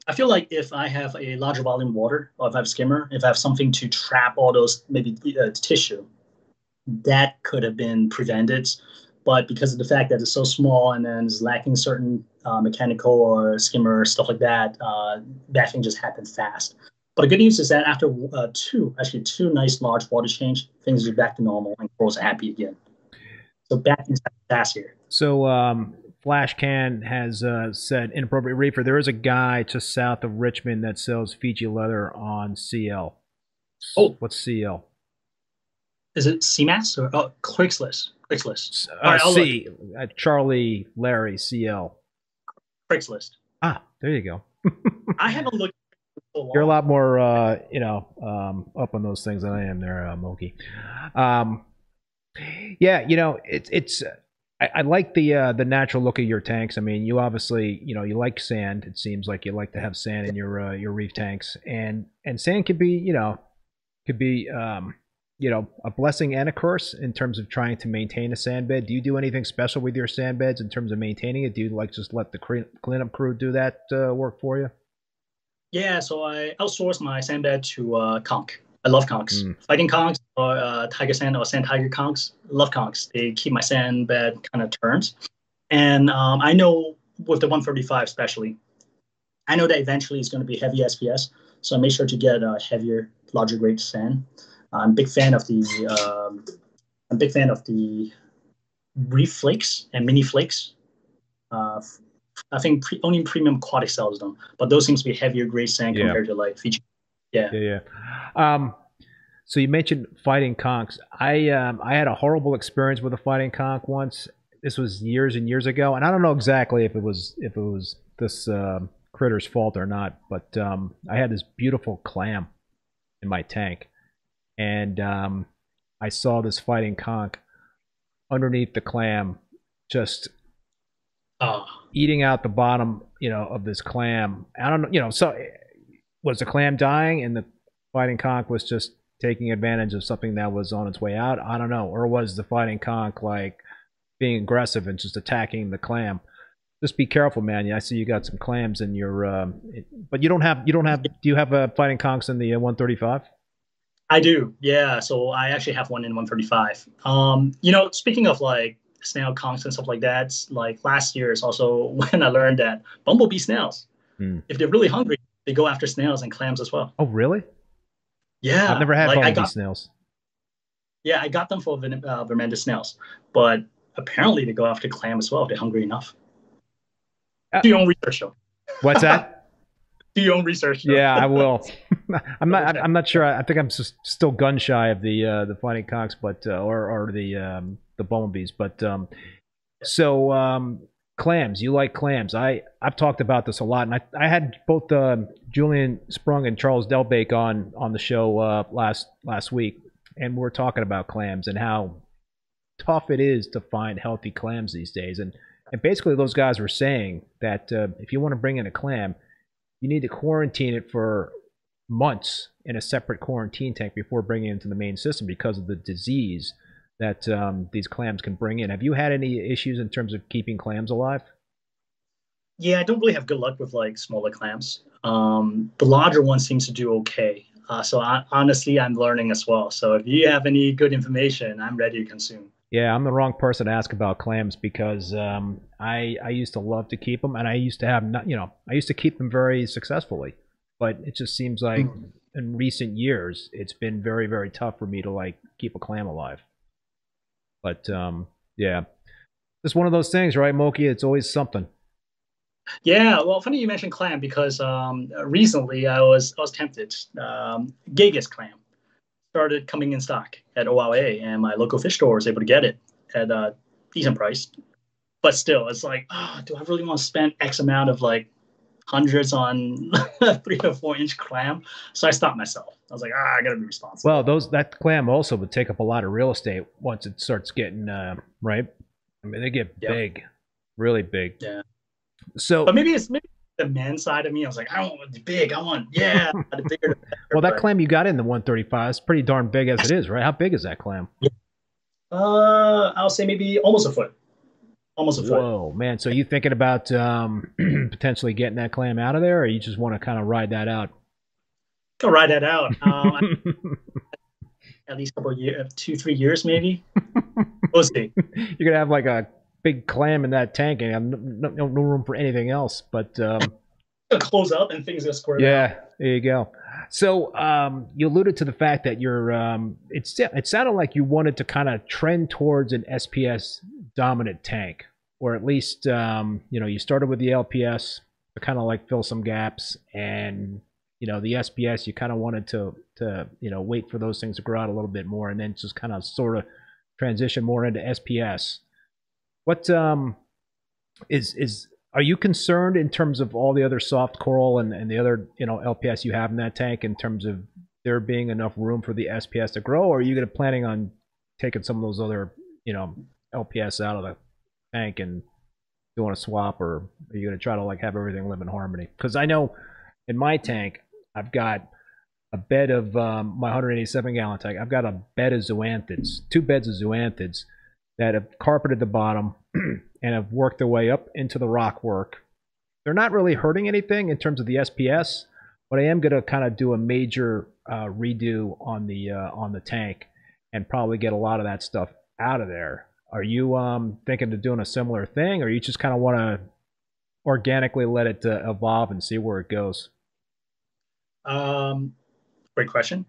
I feel like if I have a larger volume water, or if I have skimmer, if I have something to trap all those maybe uh, tissue, that could have been prevented. But because of the fact that it's so small and then is lacking certain uh, mechanical or skimmer stuff like that, uh, that thing just happened fast. But the good news is that after uh, two, actually two nice large water change, things are back to normal and corals are happy again. So back things fast here. So um, Flash Can has uh, said inappropriate reefer. There is a guy just south of Richmond that sells Fiji leather on CL. Oh, what's CL? is it CMAS or oh, Craigslist? Craigslist. Uh, right, C. Uh, Charlie Larry CL. Craigslist. Ah, there you go. I haven't looked. So You're a lot more, uh, you know, um, up on those things than I am there, uh, Moki. Um, yeah, you know, it's it's. I, I, like the uh, the natural look of your tanks. I mean, you obviously, you know, you like sand. It seems like you like to have sand in your uh, your reef tanks, and and sand could be, you know, could be um, you know, a blessing and a curse in terms of trying to maintain a sand bed. Do you do anything special with your sand beds in terms of maintaining it? Do you like just let the cleanup crew do that uh, work for you? Yeah, so I outsource my sand bed to uh, conch. I love conchs. Mm. Fighting conchs or uh, tiger sand or sand tiger conchs. Love conchs. They keep my sand bed kind of turned. And um, I know with the 135 especially, I know that eventually it's going to be heavy SPS. So I make sure to get a heavier, larger grade sand. I'm a big fan of the um, I'm a big fan of the reef flakes and mini flakes. Uh, I think pre- only premium aquatic sells them, but those seems to be heavier grade sand Yeah. compared to like Fiji. Yeah. Yeah, yeah. Um, so you mentioned fighting conchs. I um, I had a horrible experience with a fighting conch once. This was years and years ago, and I don't know exactly if it was if it was this um critter's fault or not. But um, I had this beautiful clam in my tank, and um, I saw this fighting conch underneath the clam, just Uh, eating out the bottom, you know, of this clam. I don't know, you know, so was the clam dying and the fighting conch was just taking advantage of something that was on its way out? I don't know. Or was the fighting conch like being aggressive and just attacking the clam? Just be careful, man. I see you got some clams in your, um, it- but you don't have, you don't have, do you have uh, fighting conchs in the uh, 135? I do, yeah. So I actually have one in 135. Um, you know, speaking of like snail conchs and stuff like that, like last year is also when I learned that bumblebee snails, Hmm. if they're really hungry, they go after snails and clams as well. Oh, really? Yeah, I've never had like, I got, snails. Yeah, I got them for Ven- uh, snails, but apparently they go after clam as well if they're hungry enough. Uh, Do your own research, though. What's that? Do your own research. though. yeah, I will. I'm not. I'm not sure. I think I'm still gun shy of the uh, the fighting conchs, but uh, or or the um, the bumblebees. But um, so um, clams. You like clams? I I've talked about this a lot, and I I had both um Julian Sprung and Charles Delbeek on on the show uh, last last week, and we are talking about clams and how tough it is to find healthy clams these days. And and basically, those guys were saying that uh, if you want to bring in a clam, you need to quarantine it for months in a separate quarantine tank before bringing it into the main system because of the disease that um, these clams can bring in. Have you had any issues in terms of keeping clams alive? Yeah, I don't really have good luck with like smaller clams. Um, the larger one seems to do okay. Uh, so I, honestly, I'm learning as well. So if you have any good information, I'm ready to consume. Yeah, I'm the wrong person to ask about clams because um, I I used to love to keep them, and I used to have not, you know I used to keep them very successfully, but it just seems like Mhm. in recent years it's been very very tough for me to like keep a clam alive. But um, yeah, it's one of those things, right, Moki? It's always something. Yeah, well, funny you mentioned clam because um, recently I was I was tempted. Um, Gigas clam started coming in stock at OLA, and my local fish store was able to get it at a decent price. But still, it's like, ah, do I really want to spend X amount of like hundreds on three or four inch clam? So I stopped myself. I was like, ah, I gotta be responsible. Well, those that clam also would take up a lot of real estate once it starts getting uh, right. I mean, they get Yep. big, really big. Yeah. So, but maybe it's maybe the man side of me. I was like, I don't want it big. I want yeah, the bigger. The well, that But, clam you got in the 135 is pretty darn big as it is, right? How big is that clam? Uh, I'll say maybe almost a foot. Almost a foot. Whoa, man! So you thinking about um, potentially getting that clam out of there, or you just want to kind of ride that out? Go ride that out. Um, at least a couple of years, two, three years maybe. we'll see. You're gonna have like a big clam in that tank, and have no, no, no room for anything else. But um, close up and things squared. out. Yeah, there you go. So um, you alluded to the fact that you're. Um, it's it sounded like you wanted to kind of trend towards an SPS dominant tank, or at least um, you know you started with the LPS to kind of like fill some gaps, and you know the SPS you kind of wanted to to you know wait for those things to grow out a little bit more, and then just kind of sort of transition more into SPS. What um is is are you concerned in terms of all the other soft coral and, and the other you know LPS you have in that tank in terms of there being enough room for the SPS to grow, or are you going to planning on taking some of those other you know LPS out of the tank and doing a swap, or are you going to try to like have everything live in harmony? Because I know in my tank I've got a bed of um, my 187 gallon tank. I've got a bed of zoanthids, two beds of zoanthids that have carpeted the bottom and have worked their way up into the rock work. They're not really hurting anything in terms of the SPS, but I am going to kind of do a major uh, redo on the uh, on the tank and probably get a lot of that stuff out of there. Are you um, thinking of doing a similar thing, or you just kind of want to organically let it uh, evolve and see where it goes? Um, great question.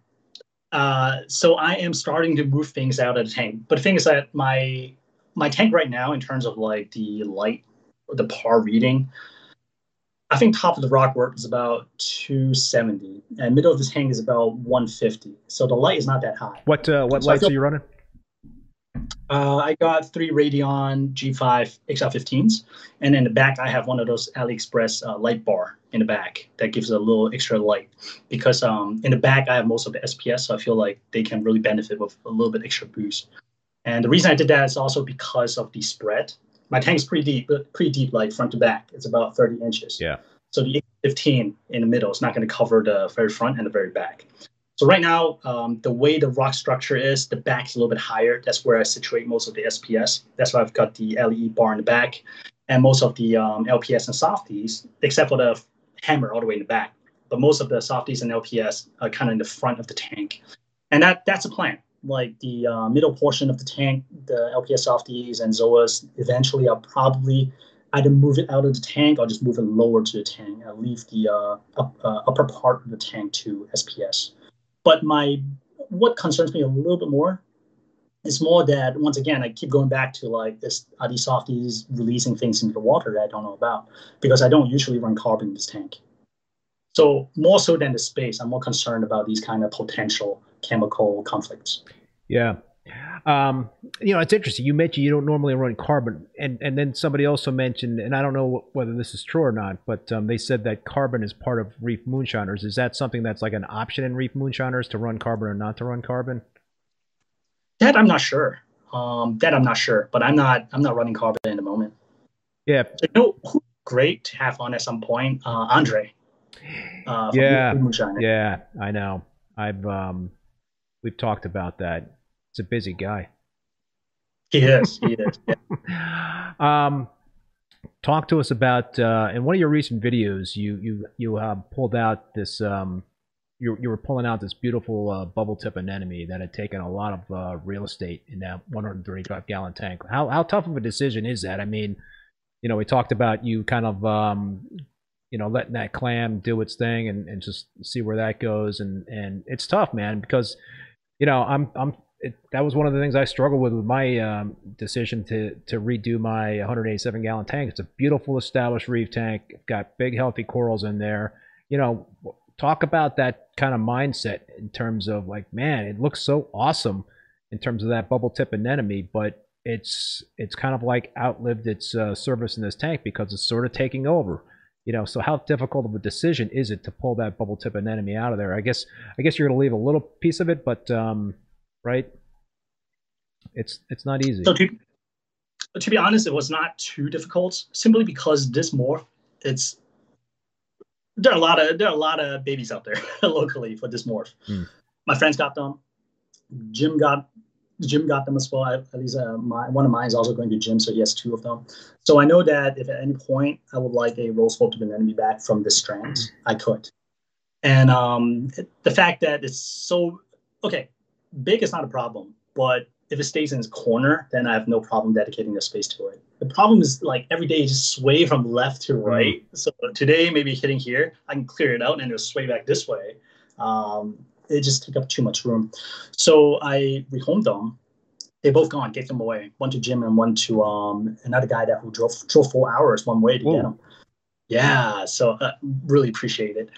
Uh, so I am starting to move things out of the tank, but the thing is that my my tank right now, in terms of like the light, the par reading, I think top of the rock work is about 270, and middle of the tank is about 150. So the light is not that high. What uh, what so lights feel, are you running? Uh, I got three Radion G5 XR15s, and in the back I have one of those AliExpress uh, light bar in the back that gives a little extra light. Because um, in the back I have most of the SPS, so I feel like they can really benefit with a little bit extra boost. And the reason I did that is also because of the spread my tank's pretty deep, pretty deep, like front to back. It's about 30 inches. Yeah. So the 15 in the middle is not going to cover the very front and the very back. So right now, um, the way the rock structure is, the back is a little bit higher. That's where I situate most of the SPS. That's why I've got the LE bar in the back, and most of the um, LPS and softies, except for the hammer all the way in the back. But most of the softies and LPS are kind of in the front of the tank, and that that's a plan like the uh, middle portion of the tank, the LPS softies and Zoas, eventually I'll probably either move it out of the tank or just move it lower to the tank. I'll leave the uh, up, uh, upper part of the tank to SPS. But my what concerns me a little bit more is more that once again I keep going back to like this are these softies releasing things into the water that I don't know about because I don't usually run carbon in this tank. So more so than the space, I'm more concerned about these kind of potential chemical conflicts. Yeah. Um, you know, it's interesting. You mentioned you don't normally run carbon, and and then somebody also mentioned, and I don't know whether this is true or not, but um, they said that carbon is part of reef moonshiners. Is that something that's like an option in reef moonshiners to run carbon or not to run carbon? That I'm not sure. Um, that I'm not sure, but I'm not I'm not running carbon in the moment. Yeah. So, you know, great to have on at some point, uh, Andre. Uh, yeah. Yeah, I know. I've um, we've talked about that. It's a busy guy. He is. He is. Yeah. um, talk to us about uh, in one of your recent videos. You you you uh, pulled out this. Um, you you were pulling out this beautiful uh, bubble tip anemone that had taken a lot of uh, real estate in that 135 gallon tank. How how tough of a decision is that? I mean, you know, we talked about you kind of um, you know letting that clam do its thing and, and just see where that goes and and it's tough man because you know, I'm I'm it, that was one of the things I struggled with with my um, decision to to redo my 187 gallon tank. It's a beautiful established reef tank, got big healthy corals in there. You know, talk about that kind of mindset in terms of like, man, it looks so awesome in terms of that bubble tip anemone, but it's it's kind of like outlived its uh, service in this tank because it's sort of taking over. You know, so how difficult of a decision is it to pull that bubble tip anemone out of there? I guess I guess you're going to leave a little piece of it, but um, right, it's it's not easy. So to, to be honest, it was not too difficult, simply because this morph, it's there are a lot of there are a lot of babies out there locally for this morph. Hmm. My friends got them. Jim got Jim got them as well. At least uh, my, one of mine is also going to Jim, so he has two of them. So I know that if at any point I would like a rose sculpted anemone back from this strand, I could. And um, the fact that it's so okay, big is not a problem, but if it stays in its corner, then I have no problem dedicating the space to it. The problem is like every day you just sway from left to right. Mm. So today maybe hitting here, I can clear it out and it'll sway back this way. Um, it just take up too much room. So I rehomed them. They both gone, gave them away. One to Jim and one to um another guy that who drove drove four hours one way to Whoa. get them. Yeah, so uh, really appreciate it.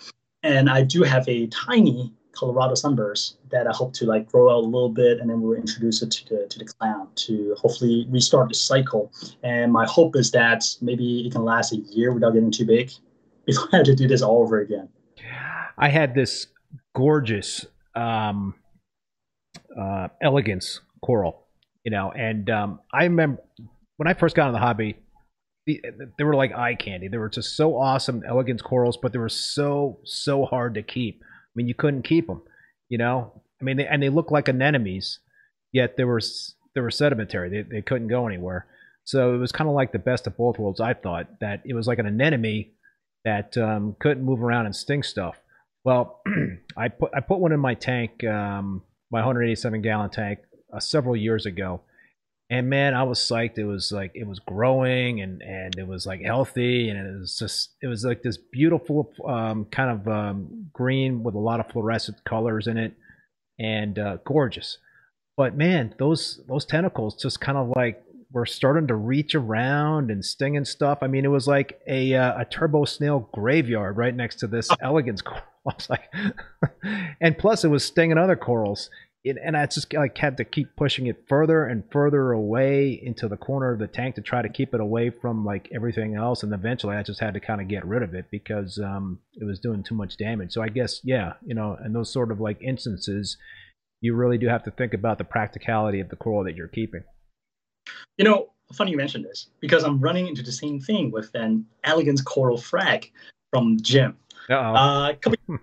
And I do have a tiny Colorado sunburst that I hope to like grow out a little bit, and then we'll introduce it to the to the clown to hopefully restart the cycle. And my hope is that maybe it can last a year without getting too big before I have to do this all over again. I had this gorgeous um, uh, elegance coral, you know. And um, I remember when I first got in the hobby, the, they were like eye candy. They were just so awesome, elegance corals, but they were so so hard to keep. I mean, you couldn't keep them, you know. I mean, they, and they looked like anemones, yet they were they were sedimentary. They they couldn't go anywhere. So it was kind of like the best of both worlds. I thought that it was like an anemone that um, couldn't move around and sting stuff, well, I put I put one in my tank, um, my 187 gallon tank, uh, several years ago, and man, I was psyched. It was like it was growing and and it was like healthy and it was just it was like this beautiful um, kind of um, green with a lot of fluorescent colors in it and uh, gorgeous. But man, those those tentacles just kind of like were starting to reach around and sting and stuff. I mean, it was like a uh, a turbo snail graveyard right next to this elegance coral. I was like, and plus it was stinging other corals. It, and I just like had to keep pushing it further and further away into the corner of the tank to try to keep it away from like everything else. And eventually, I just had to kind of get rid of it because um, it was doing too much damage. So I guess yeah, you know, in those sort of like instances, you really do have to think about the practicality of the coral that you're keeping. You know, funny you mentioned this because I'm running into the same thing with an elegance coral frag from Jim. Uh,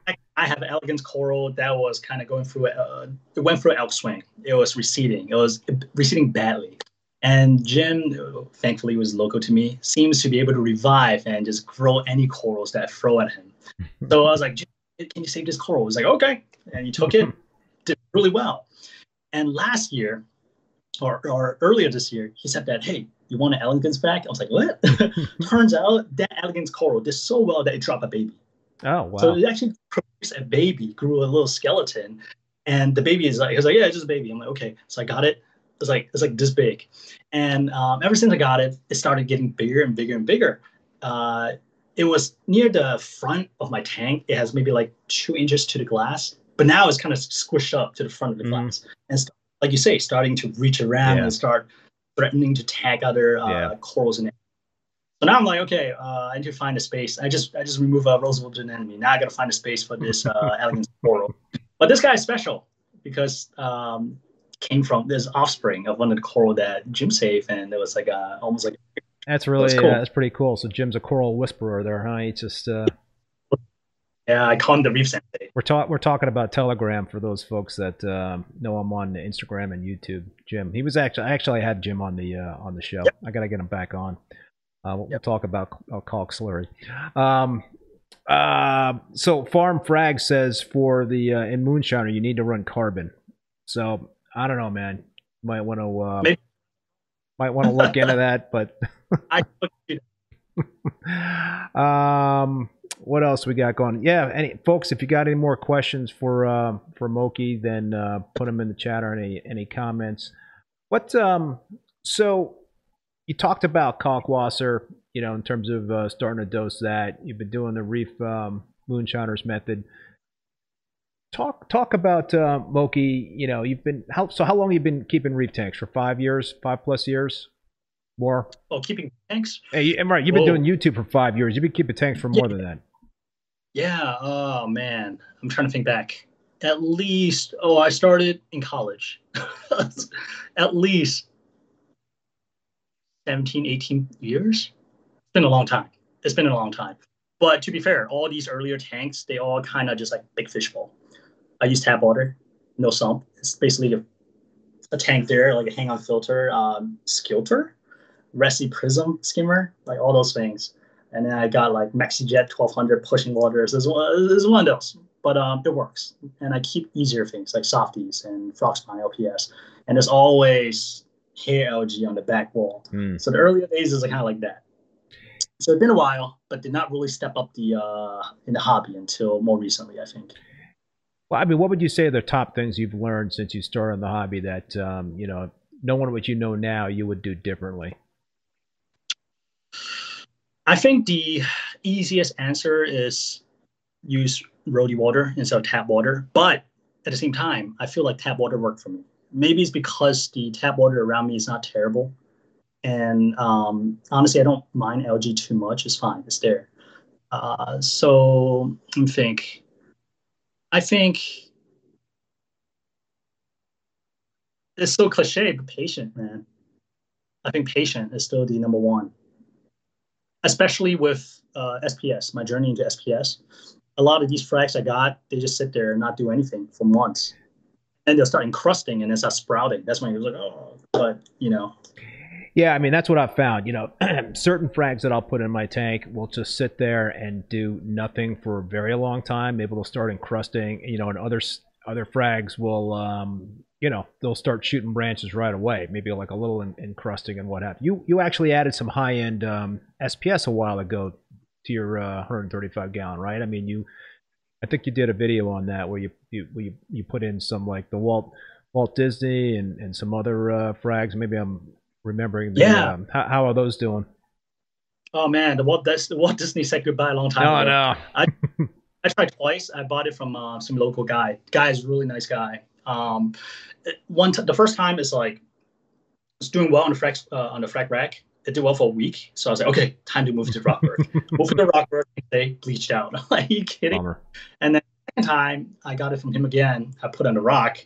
I have elegance coral that was kind of going through uh, it went through elk swing. It was receding. It was receding badly. And Jim, thankfully, was local to me, seems to be able to revive and just grow any corals that I throw at him. so I was like, can you save this coral? He's like, okay. And he took it, did really well. And last year, or, or earlier this year, he said that, hey, you want an elegance back? I was like, what? Turns out that elegance coral did so well that it dropped a baby. Oh wow! So it actually produced a baby, grew a little skeleton, and the baby is like, he was like, yeah, it's just a baby. I'm like, okay. So I got it. It's like it's like this big, and um, ever since I got it, it started getting bigger and bigger and bigger. Uh, it was near the front of my tank. It has maybe like two inches to the glass, but now it's kind of squished up to the front of the Mm. glass, and like you say, starting to reach around Yeah. and start threatening to tag other uh, Yeah. corals in it. So now I'm like, okay, uh, I need to find a space. I just I just remove a uh, Roosevelt enemy. Now I got to find a space for this uh, elegance coral. But this guy is special because um, came from this offspring of one of the coral that Jim saved, and it was like a, almost like That's really That's cool. uh, that's pretty cool. So Jim's a coral whisperer there, huh? He just uh, yeah, I call him the reef sensei. we're talking we're talking about Telegram for those folks that um, know I'm on Instagram and YouTube. Jim, he was actually I actually had Jim on the uh, on the show. I got to get him back on. Uh, we'll, we'll talk about uh, Kalk slurry. Um, uh, so Farm Frag says for the uh, in Moonshiner you need to run carbon. So I don't know, man. Might want to uh, might want to look into that, but. I um, what else we got going? Yeah, any folks, if you got any more questions for uh, for Moki, then uh, put them in the chat or any any comments. What um, so you talked about Kalkwasser, you know, in terms of uh, starting to dose that. You've been doing the reef um, moonshiners method. Talk talk about uh, Moki. You know, you've been how so? How long you been keeping reef tanks for? Five years, five plus years, more. oh keeping tanks. Hey, and right, you've been Whoa. doing YouTube for five years. You've been keeping tanks for more than that. Yeah. Oh man, I'm trying to think back. At least oh, I started in college. At least 17, 18 years. It's been a long time. It's been a long time. But to be fair, all these earlier tanks, they all kind of just like big fishbowl. I use tap water, no sump. It's basically a, a tank there, like a hang-on filter, um, skilter, Red Sea Prism skimmer, like all those things. And then I got like MaxiJet 1200 pushing waters. This is one of those, but um, it works. And I keep easier things like softies and frogspawn LPS. And there's always hair algae on the back wall. Hmm. So the earlier days is kind of like that. So it's been a while, but did not really step up the uh, in the hobby until more recently, I think. Well, I mean, what would you say are the top things you've learned since you started in the hobby that um, you know, knowing what you know now, you would do differently? I think the easiest answer is use RODI water instead of tap water. But at the same time, I feel like tap water worked for me. Maybe it's because the tap water around me is not terrible. And um, honestly, I don't mind algae too much. It's fine. It's there. Uh, so I think, I think it's so cliche, but patient, man. I think patient is still the number one especially with uh, SPS, my journey into SPS. A lot of these frags I got, they just sit there and not do anything for months. And they'll start encrusting and then start sprouting. That's when you're like, oh, but you know, Yeah, I mean that's what I've found. You know, certain frags that I'll put in my tank will just sit there and do nothing for a very long time. Maybe they'll start encrusting. You know, and other other frags will, um, you know, they'll start shooting branches right away. Maybe like a little en- encrusting and what have you. You actually added some high end um, SPS a while ago to your uh, 135 gallon, right? I mean, you. I think you did a video on that where you you you, you put in some like the Walt Walt Disney and, and some other uh, frags. Maybe I'm remembering. The, Yeah. Um, how, how are those doing? Oh man, the Walt, Dis- the Walt Disney said goodbye a long time Oh ago. no. I tried twice. I bought it from uh, some local guy. Guy is a really nice guy. Um, one t- the first time is like it's doing well on the frag uh, on the frag rack. It did well for a week, so I was like, okay, time to move to Rockbird. move to Rockbird. They bleached out. Are you kidding? Bummer. second time I got it from him again. I put on the rock.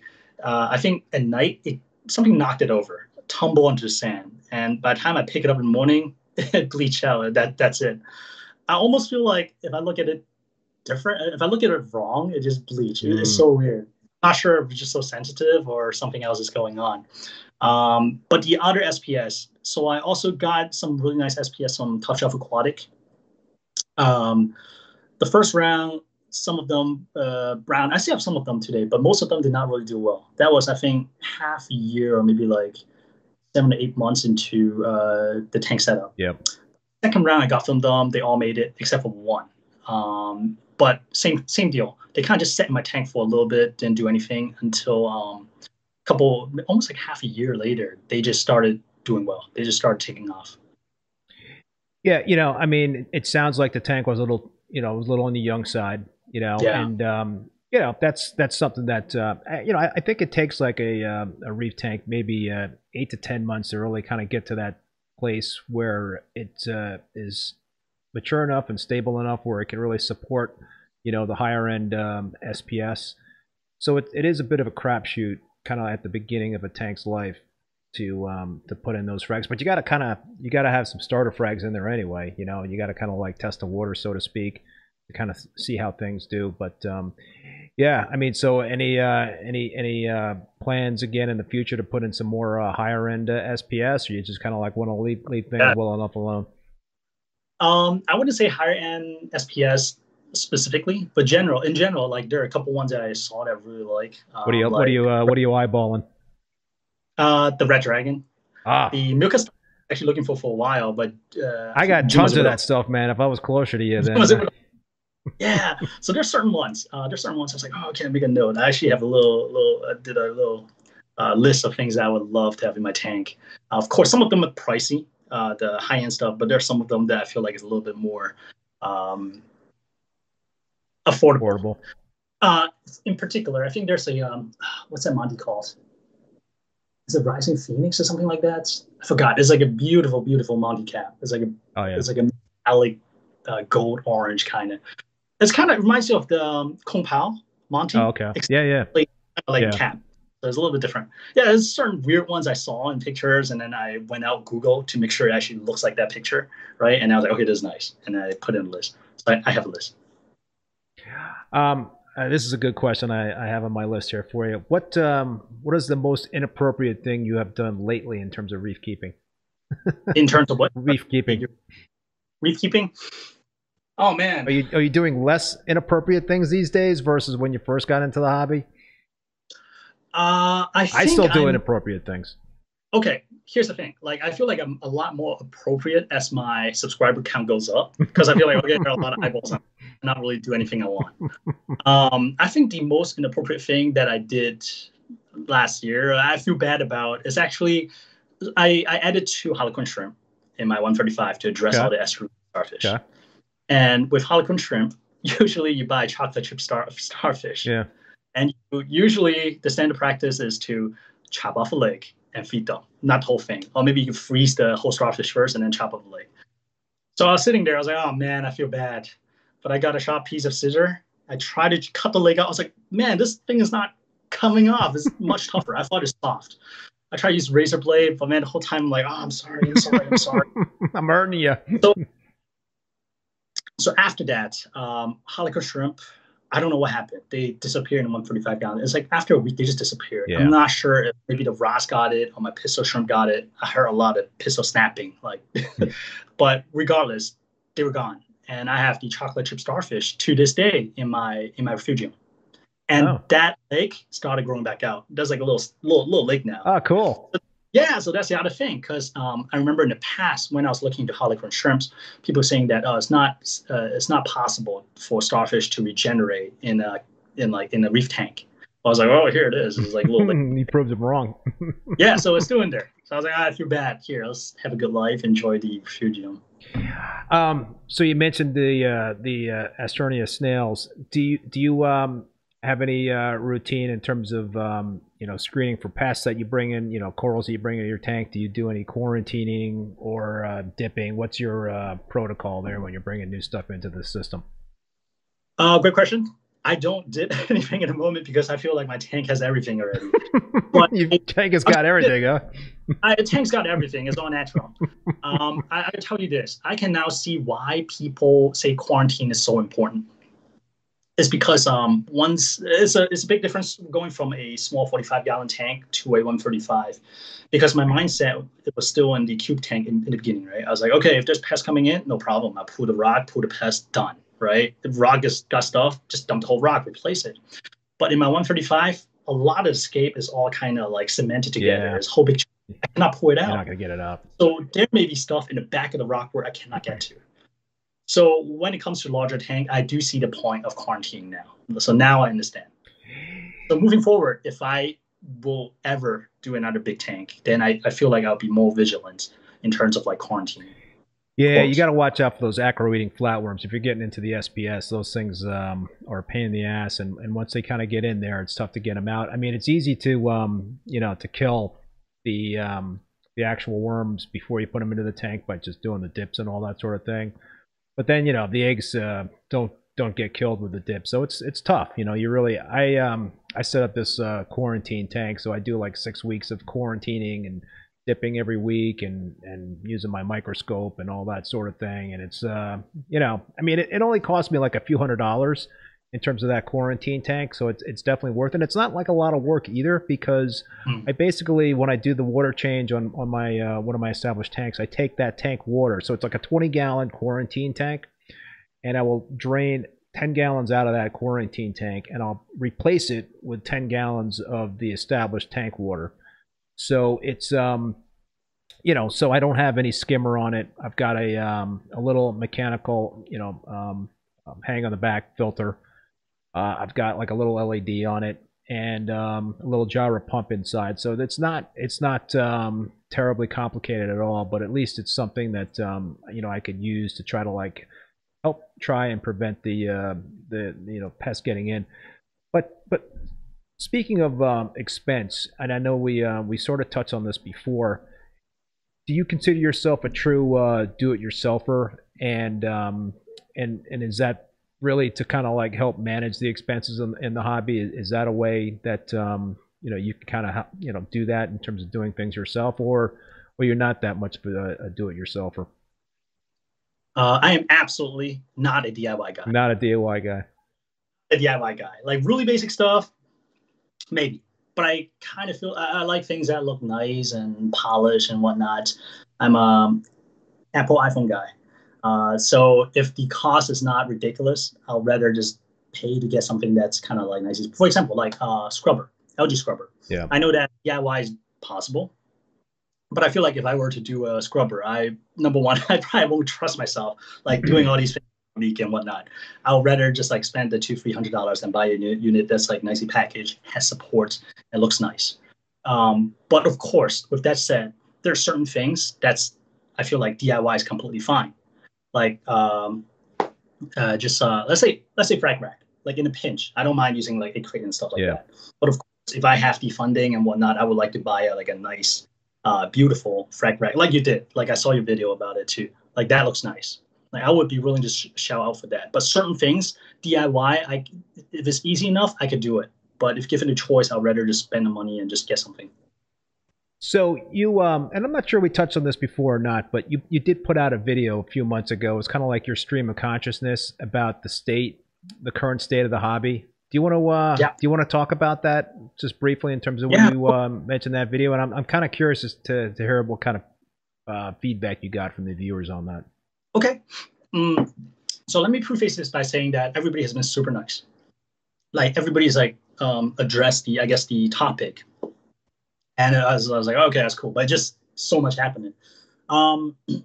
Uh, I think at night it something knocked it over, tumble onto the sand, and by the time I pick it up in the morning, it bleached out. That that's it. I almost feel like if I look at it different, if I look at it wrong, it just bleached. It- It's Mm. so weird. Not sure if it's just so sensitive or something else is going on. Um, but the other SPS, so I also got some really nice SPS from Top Shelf Aquatic. Um, the first round, some of them uh, brown. I still have some of them today, but most of them did not really do well. That was, I think, half a year or maybe like seven to eight months into uh, the tank setup. Yep. Second round, I got from them. They all made it except for one. Um, but same same deal. They kind of just sat in my tank for a little bit, didn't do anything until um, a couple, almost like half a year later, they just started doing well. They just started taking off. Yeah, you know, I mean, it sounds like the tank was a little, you know, was a little on the young side, you know, Yeah. and um, you know, that's that's something that uh, you know, I, I think it takes like a uh, a reef tank maybe uh, eight to ten months to really kind of get to that place where it uh, is mature enough and stable enough where it can really support, you know, the higher end um, SPS. So it, it is a bit of a crapshoot, kind of at the beginning of a tank's life to um, to put in those frags. But you got to kind of you got to have some starter frags in there anyway. You know, you got to kind of like test the water, so to speak, kind of see how things do. But um, yeah, I mean, so any uh, any any uh, plans again in the future to put in some more uh, higher end uh, SPS, or you just kind of like want to leave leave things Yeah. well enough alone? Um, I wouldn't say higher end SPS specifically, but general in general, like there are a couple ones that I saw that I really like. Um, What do you what like, do you uh, what are you eyeballing? Uh, the Red Dragon, Ah, the Milka actually looking for for a while, but uh, I got tons of that stuff, man. If I was closer to you, then was able to- yeah, so there's certain ones. Uh, there's certain ones I was like, oh, okay, make a note. I actually have a little, little, I did a little uh, list of things that I would love to have in my tank. Uh, of course, some of them are pricey, uh, the high end stuff, but there's some of them that I feel like is a little bit more um, affordable. horrible. Uh, in particular, I think there's a um, what's that Monty called? Is it Rising Phoenix or something like that? I forgot. It's like a beautiful, beautiful Monty cap. It's like a Oh yeah, it's like a metallic uh, gold orange kind of. It's kind of reminds you of the um, Kung Pao Monty oh, okay, yeah, yeah. like Yeah. cap. So it's a little bit different. Yeah, there's certain weird ones I saw in pictures, and then I went out Google to make sure it actually looks like that picture, right? And I was like, okay, this is nice, and I put it in a list. So I, I have a list. Um, uh, this is a good question I, I have on my list here for you. What um, what is the most inappropriate thing you have done lately in terms of reef keeping? In terms of what Reef keeping. reef keeping. Oh man, Are you are you doing less inappropriate things these days versus when you first got into the hobby? Uh, I think I still do I'm- inappropriate things. Okay, here's the thing. Like, I feel like I'm a lot more appropriate as my subscriber count goes up because I feel like okay, there are a lot of eyeballs. on and not really do anything I want. um, I think the most inappropriate thing that I did last year, I feel bad about, is actually I, I added two Harlequin shrimp in my 135 to address Okay. all the asterina starfish. Okay. And with Harlequin shrimp, usually you buy chocolate chip star starfish. Yeah. And usually the standard practice is to chop off a leg and feed them, not the whole thing. Or maybe you freeze the whole starfish first and then chop off the leg. So I was sitting there, I was like, oh man, I feel bad. But I got a sharp piece of scissor. I tried to cut the leg out. I was like, man, this thing is not coming off. It's much tougher. I thought it's soft. I tried to use razor blade, but man, the whole time I'm like, oh, I'm sorry, I'm sorry, I'm sorry. I'm hurting you. so after that, um, shrimp, I don't know what happened. They disappeared in 135 gallon. It's like after a week, they just disappeared. Yeah. I'm not sure if maybe the wrasse got it or my pistol shrimp got it. I heard a lot of pistol snapping, like, but regardless, they were gone. And I have the chocolate chip starfish to this day in my in my refugium. And Oh. that lake started growing back out. There's like a little little little lake now. Oh, cool. Yeah, so that's the other thing because um, I remember in the past when I was looking into Harlequin shrimps, people saying that oh, it's not uh, it's not possible for starfish to regenerate in a in like in a reef tank. I was like, oh, here it is. It's like a little bit. he proved them wrong. yeah, so it's doing there. So I was like, ah, I feel bad. Here, let's have a good life, enjoy the refugium. Um, so you mentioned the uh, the uh, Asterina snails. Do you do you um, have any uh, routine in terms of um, you know screening for pests that you bring in? You know, corals that you bring in your tank. Do you do any quarantining or uh, dipping? What's your uh, protocol there when you're bringing new stuff into the system? Uh, great question. I don't dip anything at the moment because I feel like my tank has everything already. But Your tank has got everything, huh? I, the tank's got everything. It's all natural. Um, I, I tell you this: I can now see why people say quarantine is so important. It's because um, once it's a it's a big difference going from a small 45 gallon tank to a 135. Because my mindset it was still in the cube tank in, in the beginning, right? I was like, okay, if there's pests coming in, no problem. I pull the rod, pull the pest, done, right? If rod gets got stuff, just dump the whole rock replace it. But in my 135, a lot of escape is all kind of like cemented together. Yeah. It's whole big. I cannot pull it You're out. not gonna get it up. So there may be stuff in the back of the rock where I cannot get to. So when it comes to larger tank, I do see the point of quarantining now. So now I understand. So moving forward, if I will ever do another big tank, then I, I feel like I'll be more vigilant in terms of like quarantining. Yeah, you got to watch out for those acro-eating flatworms. If you're getting into the SPS, those things um, are a pain in the ass, and, and once they kind of get in there, it's tough to get them out. I mean, it's easy to um, you know to kill the um, the actual worms before you put them into the tank by just doing the dips and all that sort of thing. But then you know the eggs uh, don't don't get killed with the dip, so it's it's tough. You know, you really I um I set up this uh, quarantine tank, so I do like six weeks of quarantining and dipping every week and and using my microscope and all that sort of thing and it's uh you know i mean it, it only cost me like a few hundred dollars in terms of that quarantine tank so it's it's definitely worth it and it's not like a lot of work either because Hmm. i basically when i do the water change on on my uh, one of my established tanks i take that tank water so it's like a 20 gallon quarantine tank and i will drain 10 gallons out of that quarantine tank and i'll replace it with 10 gallons of the established tank water so it's um, you know, so I don't have any skimmer on it. I've got a um, a little mechanical, you know, um, um, hang on the back filter. Uh, I've got like a little LED on it and um, a little gyro pump inside. So it's not it's not um, terribly complicated at all. But at least it's something that um, you know I could use to try to like help try and prevent the uh, the you know pest getting in. But but speaking of um, expense, and I know we uh, we sort of touched on this before. Do you consider yourself a true uh, do-it-yourselfer, and um, and and is that really to kind of like help manage the expenses in, in the hobby? Is, is that a way that um, you know you can kind of you know do that in terms of doing things yourself, or or you're not that much of a, a do-it-yourselfer, Uh, I am absolutely not a DIY guy. not a DIY guy? a DIY guy. Like really basic stuff, maybe. But I kind of feel I, I like things that look nice and polished and whatnot. I'm a Apple iPhone guy. Uh, so if the cost is not ridiculous, I'll rather just pay to get something that's kind of like nice. For example, like uh, scrubber, algae scrubber. Yeah. I know that DIY is possible, but I feel like if I were to do a scrubber, I number one, I probably won't trust myself like doing all these things week and whatnot. I'll rather just like spend the two, three hundred dollars and buy a unit, unit that's like nicely packaged, has support, and looks nice. Um, but of course, with that said, there are certain things that's I feel like DIY is completely fine. Like um, uh, just uh, let's say let's say frag rack. Like in a pinch, I don't mind using like a crate and stuff like Yeah. that. But of course, if I have the funding and whatnot, I would like to buy a, like a nice, uh, beautiful frag rack, like you did. Like I saw your video about it too. Like that looks nice. Like I would be willing to sh- shout out for that. But certain things, DIY, I if it's easy enough, I could do it. But if given a choice, I'd rather just spend the money and just get something. So you um, and I'm not sure we touched on this before or not, but you you did put out a video a few months ago. It's kind of like your stream of consciousness about the state, the current state of the hobby. Do you want to uh, Yeah. do you want to talk about that just briefly in terms of Yeah. when you um, mentioned that video? And I'm I'm kind of curious as to to hear what kind of uh, feedback you got from the viewers on that. Okay. Mm, so let me preface this by saying that everybody has been super nice. Like everybody's like um, addressed the, I guess, the topic, and I was, I was like, okay, that's cool. But just so much happening. Um,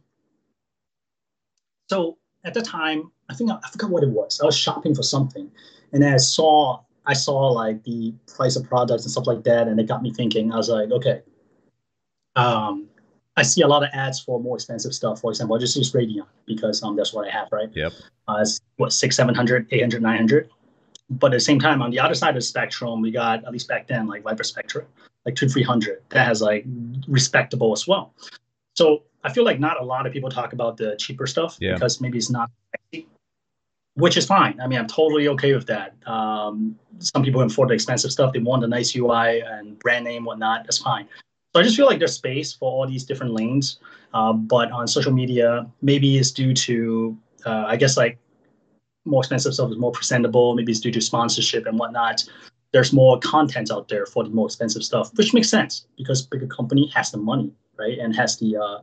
so at the time, I think I forgot what it was. I was shopping for something, and then I saw I saw like the price of products and stuff like that, and it got me thinking. I was like, okay, um, I see a lot of ads for more expensive stuff. For example, I just use Radion because um, that's what I have, right? Yep. Uh, it's what six, seven hundred, eight hundred, nine hundred. But at the same time, on the other side of the spectrum, we got at least back then like ViparSpectra, like two, three hundred. That has like respectable as well. So I feel like not a lot of people talk about the cheaper stuff Yeah. because maybe it's not which is fine. I mean, I'm totally okay with that. Um, some people can afford the expensive stuff. They want a nice UI and brand name, whatnot. That's fine. So I just feel like there's space for all these different lanes. Uh, but on social media, maybe it's due to, uh, I guess, like more expensive stuff is more presentable. Maybe it's due to sponsorship and whatnot. There's more content out there for the more expensive stuff, which makes sense because bigger company has the money, right, and has the uh,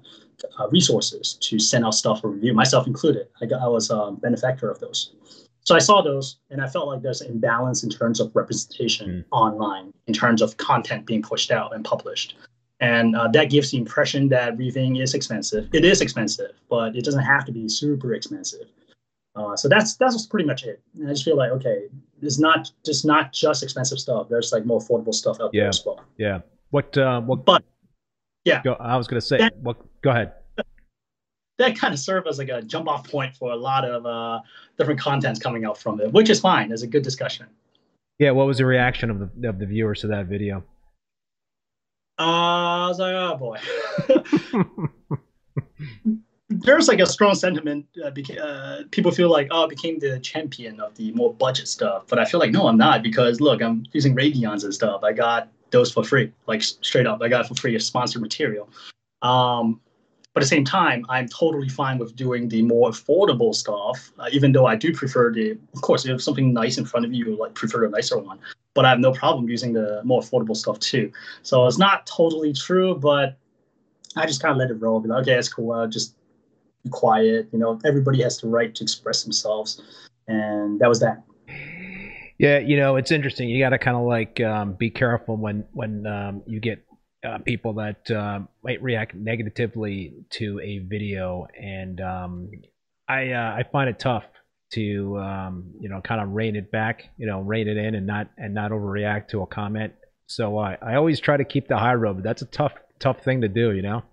uh, resources to send out stuff for review, myself included. I, got, I was a benefactor of those. So I saw those, and I felt like there's an imbalance in terms of representation online, in terms of content being pushed out and published. And uh, that gives the impression that reefing is expensive. It is expensive, but it doesn't have to be super expensive. Uh, so that's that's pretty much it. And I just feel like okay, it's not just not just expensive stuff. There's like more affordable stuff out Yeah. there as well. Yeah. What? Uh, what? But yeah. Go, I was to say. That- what? Go ahead. that kind of served as like a jump off point for a lot of uh, different contents coming out from it, which is fine. It's a good discussion. Yeah. What was the reaction of the of the viewers to that video? Uh, I was like, oh boy. There's like a strong sentiment. Uh, beca- uh, people feel like, oh, I became the champion of the more budget stuff. But I feel like, no, I'm not because look, I'm using Radions and stuff. I got those for free, like straight up. I got for free as sponsored material. Um, but at the same time, I'm totally fine with doing the more affordable stuff, uh, even though I do prefer the, of course, if you have something nice in front of you, like prefer a nicer one. But I have no problem using the more affordable stuff too. So it's not totally true, but I just kind of let it roll. Be like, okay, that's cool. I'll just be quiet. You know, everybody has the right to express themselves, and that was that. Yeah, you know, it's interesting. You got to kind of like um, be careful when when um, you get uh, people that um might react negatively to a video, and um, I uh, I find it tough to um, you know kind of rein it back, you know, rein it in, and not and not overreact to a comment. So I I always try to keep the high road, but that's a tough tough thing to do, you know.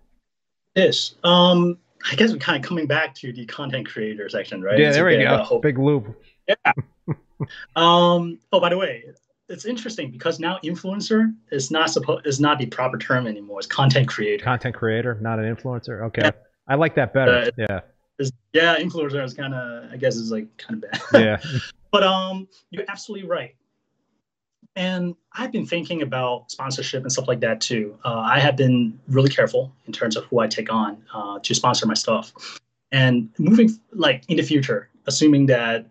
Ish. Um, I guess we're kind of coming back to the content creator section, right? Yeah, It's there we go. hope- Big loop. Yeah. um. Oh, by the way, it's interesting because now influencer is not supposed is not the proper term anymore. It's content creator. Content creator, not an influencer. Okay, I like that better. Uh, yeah, yeah, influencer is kind of I guess is like kind of bad. yeah, But um, you're absolutely right. And I've been thinking about sponsorship and stuff like that too. Uh, I have been really careful in terms of who I take on uh, to sponsor my stuff. And moving like in the future, assuming that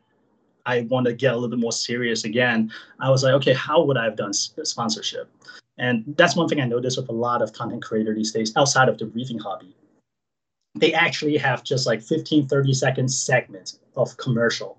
I want to get a little bit more serious again, I was like, okay, how would I have done sponsorship? And that's one thing I noticed with a lot of content creator these days outside of the reefing hobby. They actually have just like 15, 30 second segments of commercial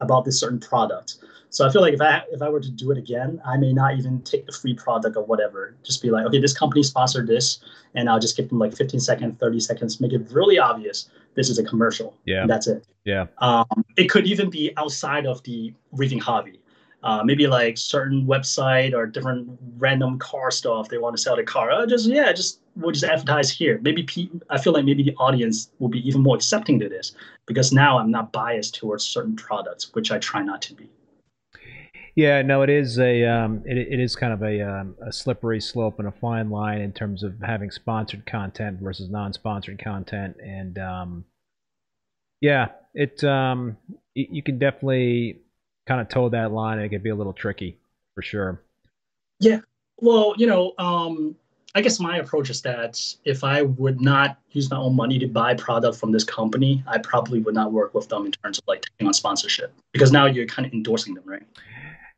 about this certain product. So I feel like if I if I were to do it again, I may not even take the free product or whatever. Just be like, okay, this company sponsored this, and I'll just give them like 15 seconds, 30 seconds, make it really obvious this is a commercial. Yeah. And that's it. yeah. Um, it could even be outside of the reefing hobby. Uh, maybe like certain website or different random car stuff they want to sell the car. Uh, just yeah, just we'll just advertise here. Maybe I feel like maybe the audience will be even more accepting to this because now I'm not biased towards certain products, which I try not to be. Yeah, no, it is a um, it, it is kind of a um, a slippery slope and a fine line in terms of having sponsored content versus non-sponsored content, and um, yeah, it um, y- you can definitely kind of toe that line. and It can be a little tricky for sure. Yeah, well, you know, um, I guess my approach is that if I would not use my own money to buy product from this company, I probably would not work with them in terms of like taking on sponsorship because now you're kind of endorsing them, right?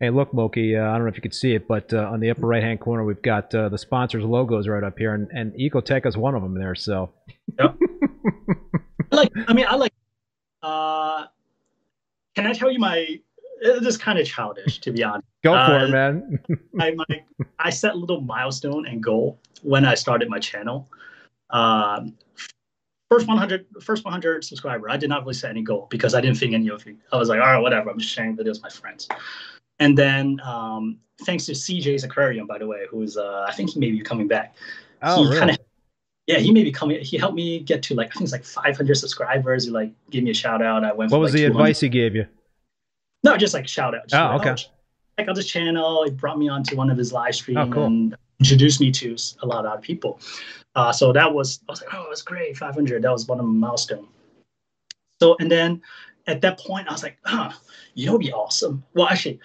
Hey, look, Moki, uh, I don't know if you can see it, but uh, on the upper right hand corner, we've got uh, the sponsors' logos right up here, and, and Ecotech is one of them there. So I like. I mean, I like. Uh, can I tell you my? It is kind of childish, to be honest. go for Uh, it, man. I my, I set a little milestone and goal when I started my channel. Um, first 100, first 100 subscriber. I did not really set any goal because I didn't think any of you. I was like, all right, whatever. I'm just sharing videos with my friends. And then um, thanks to CJ's Aquarium, by the way, who's uh, I think he may be coming back. Oh, he really? kinda, yeah, he may be coming. He helped me get to like I think it's like 500 subscribers. He like gave me a shout out. I went. What was like, the 200. advice he gave you? No, just like shout out. Just Oh, like, okay. check out this channel. He brought me onto one of his live streams Oh, cool. and introduced me to a lot of other people. Uh, so that was I was like, oh, that's great, 500. That was one of my milestone. So and then at that point, I was like, ah, you know, be awesome. Well, actually,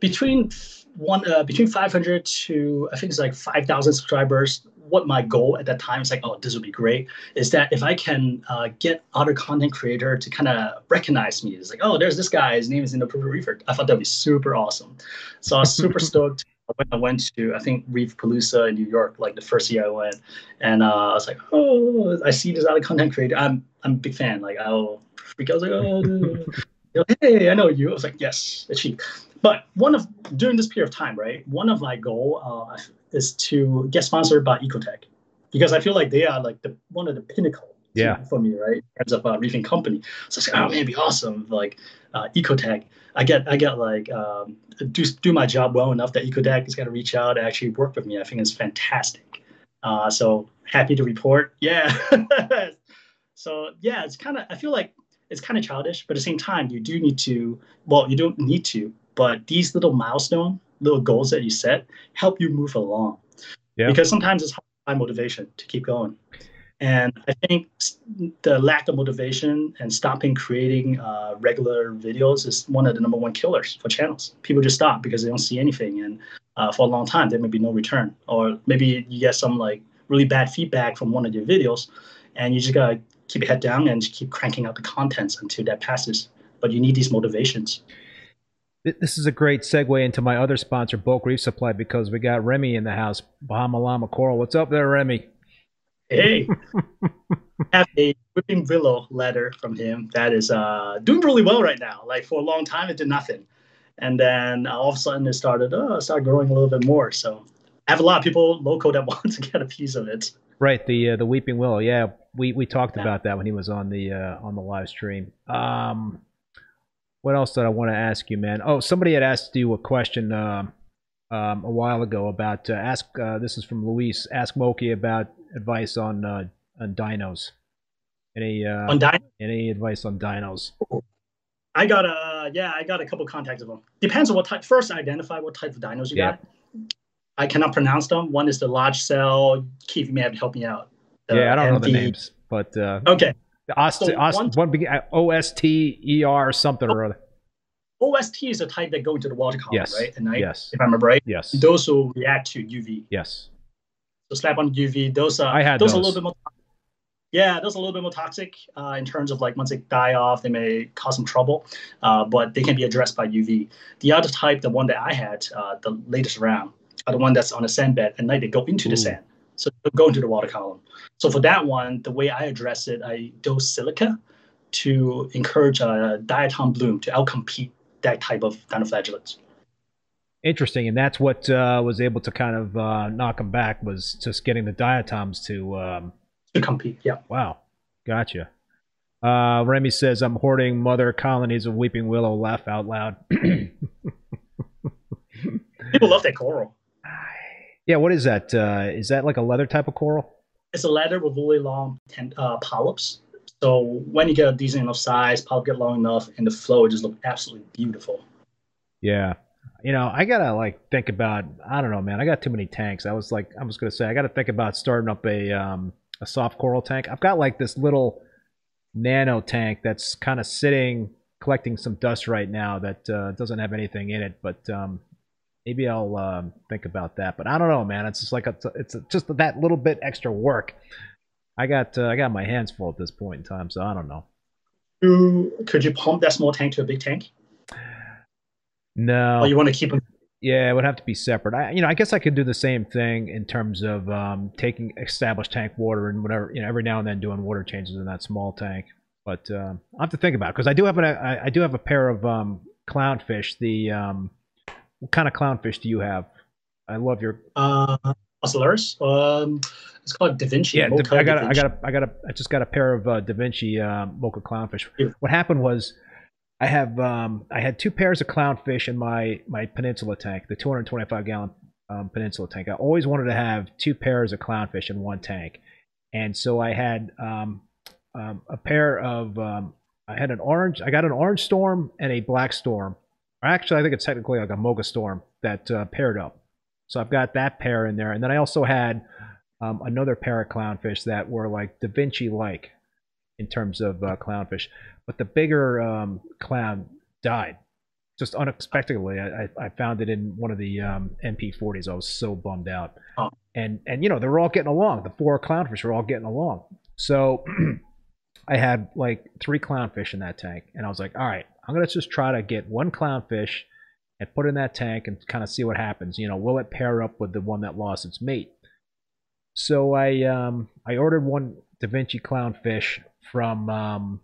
between one uh, between 500 to I think it's like 5,000 subscribers. What my goal at that time is like, oh, this would be great. Is that if I can uh, get other content creator to kind of recognize me, it's like, oh, there's this guy. His name is in the Purple Reefer. I thought that'd be super awesome. So I was super stoked when I went to I think Reef Palooza in New York, like the first year I went, and uh, I was like, oh, I see this other content creator. I'm I'm a big fan. Like I'll freak out. I was like, oh, dude. You know, hey, I know you. I was like, yes, achieve. But one of during this period of time, right? One of my goal uh, is to get sponsored by Ecotech because I feel like they are like the one of the pinnacle Yeah. for me, right? In terms of uh, reefing company. So I was like, oh man, it'd be awesome. Like uh, Ecotech, I get I get like um, do do my job well enough that Ecotech is gonna reach out and actually work with me. I think it's fantastic. Uh, so happy to report. Yeah. so yeah, it's kind of I feel like it's kind of childish, but at the same time, you do need to. Well, you don't need to, but these little milestone, little goals that you set, help you move along. Yeah. Because sometimes it's find motivation to keep going, and I think the lack of motivation and stopping creating uh, regular videos is one of the number one killers for channels. People just stop because they don't see anything, and uh, for a long time there may be no return, or maybe you get some like really bad feedback from one of your videos, and you just gotta keep your head down and just keep cranking out the contents until that passes. But you need these motivations. Th- This is a great segue into my other sponsor, Bulk Reef Supply, because we got Remy in the house, Bahama Llama Coral. What's up there, Remy? Hey, I have a weeping willow leather from him that is uh, doing really well right now. Like for a long time, it did nothing, and then uh, all of a sudden it started uh, started growing a little bit more. So I have a lot of people local that want to get a piece of it. Right, the uh, the Weeping Willow. Yeah, we, we talked Yeah. about that when he was on the uh, on the live stream. Um, what else did I want to ask you, man? Oh, somebody had asked you a question um, um, a while ago about uh, ask. Uh, this is from Luis. Ask Moki about advice on uh, on dinos. Any uh, On Dino, any advice on dinos? I got a yeah, I got a couple contacts of them. Depends on what type. First, identify what type of dinos you Yeah. got. I cannot pronounce them. One is the large cell. Keith, may have to help me out. Yeah, I don't know the names, but uh, Okay, Ost, So Ost, one- one uh, O S T E R something or other. OST is the type that go into the water column, Yes. right? At night, Yes. if I remember right. Yes. Those will react to UV. Yes. So slap on UV. Those are I had those, are a little bit more. Yeah, those are a little bit more toxic uh, in terms of like once they die off, they may cause some trouble, uh, but they can be addressed by UV. The other type, the one that I had, uh, the latest round, are the one that's on a sand bed. At night, they go into Ooh. the sand, so go into the water column. So for that one, the way I address it, I dose silica to encourage a diatom bloom to outcompete that type of dinoflagellates. Interesting, and that's what uh, was able to kind of uh, knock them back was just getting the diatoms to. Um, To compete, yeah. wow, gotcha. Uh, Remy says, "I'm hoarding mother colonies of weeping willow." Laugh out loud. People love that coral. Yeah, what is that? Uh, is that like a leather type of coral? It's a leather with really long ten, uh, polyps. So when you get a decent enough size, polyp get long enough, and the flow just look absolutely beautiful. Yeah. You know, I gotta like think about. I don't know, man. I got too many tanks. I was like, I was gonna say, I gotta think about starting up a um, a soft coral tank. I've got like this little nano tank that's kind of sitting collecting some dust right now that uh, doesn't have anything in it, but um, maybe I'll um, think about that. But I don't know, man. It's just like a, it's just that little bit extra work. I got uh, I got my hands full at this point in time, so I don't know. You, could you pump that small tank to a big tank, No, or you want to keep them? Yeah, it would have to be separate. I, you know, I guess I could do the same thing in terms of um, taking established tank water and whatever. You know, every now and then doing water changes in that small tank. But um, I have to think about it because I do have an I, I do have a pair of um, clownfish. The um, what kind of clownfish do you have? I love your Uh, Ocellaris. Um, it's called Da Vinci. yeah. Mocha I got a, I got a, I got a, I just got a pair of uh, Da Vinci uh, mocha clownfish. Yeah. What happened was I have um, I had two pairs of clownfish in my my peninsula tank, the 225 gallon um, peninsula tank. I always wanted to have two pairs of clownfish in one tank, and so I had um, um, a pair of um, I had an orange. I got an orange storm and a black storm. Actually, I think it's technically like a mocha storm that uh, paired up. So I've got that pair in there, and then I also had um, another pair of clownfish that were like Da Vinci like in terms of uh, clownfish. But the bigger um, clown died just unexpectedly. I, I, I, found it in one of the um, MP40s. I was so bummed out. Oh. And and you know they were all getting along. The four clownfish were all getting along. So I had like three clownfish in that tank, and I was like, all right, I'm gonna just try to get one clownfish and put in that tank and kind of see what happens. You know, will it pair up with the one that lost its mate? So I um, I ordered one Da Vinci clownfish from um,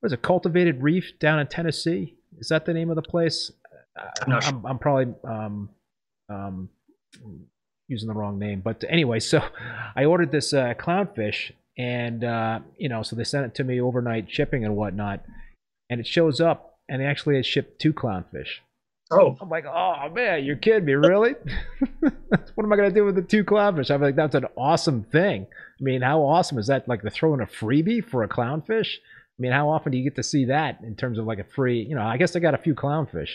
what is it, Cultivated Reef down in Tennessee. Is that the name of the place? I'm, I'm, I'm probably um, um, using the wrong name, but anyway, so I ordered this uh, clownfish, and uh, you know, so they sent it to me overnight shipping and whatnot, and it shows up, and they actually had shipped two clownfish. Oh. I'm like, oh man, you're kidding me, really? what am I gonna do with the two clownfish? I'm like, that's an awesome thing. I mean, how awesome is that? Like they're throwing a freebie for a clownfish. I mean, how often do you get to see that in terms of like a free? You know, I guess I got a few clownfish,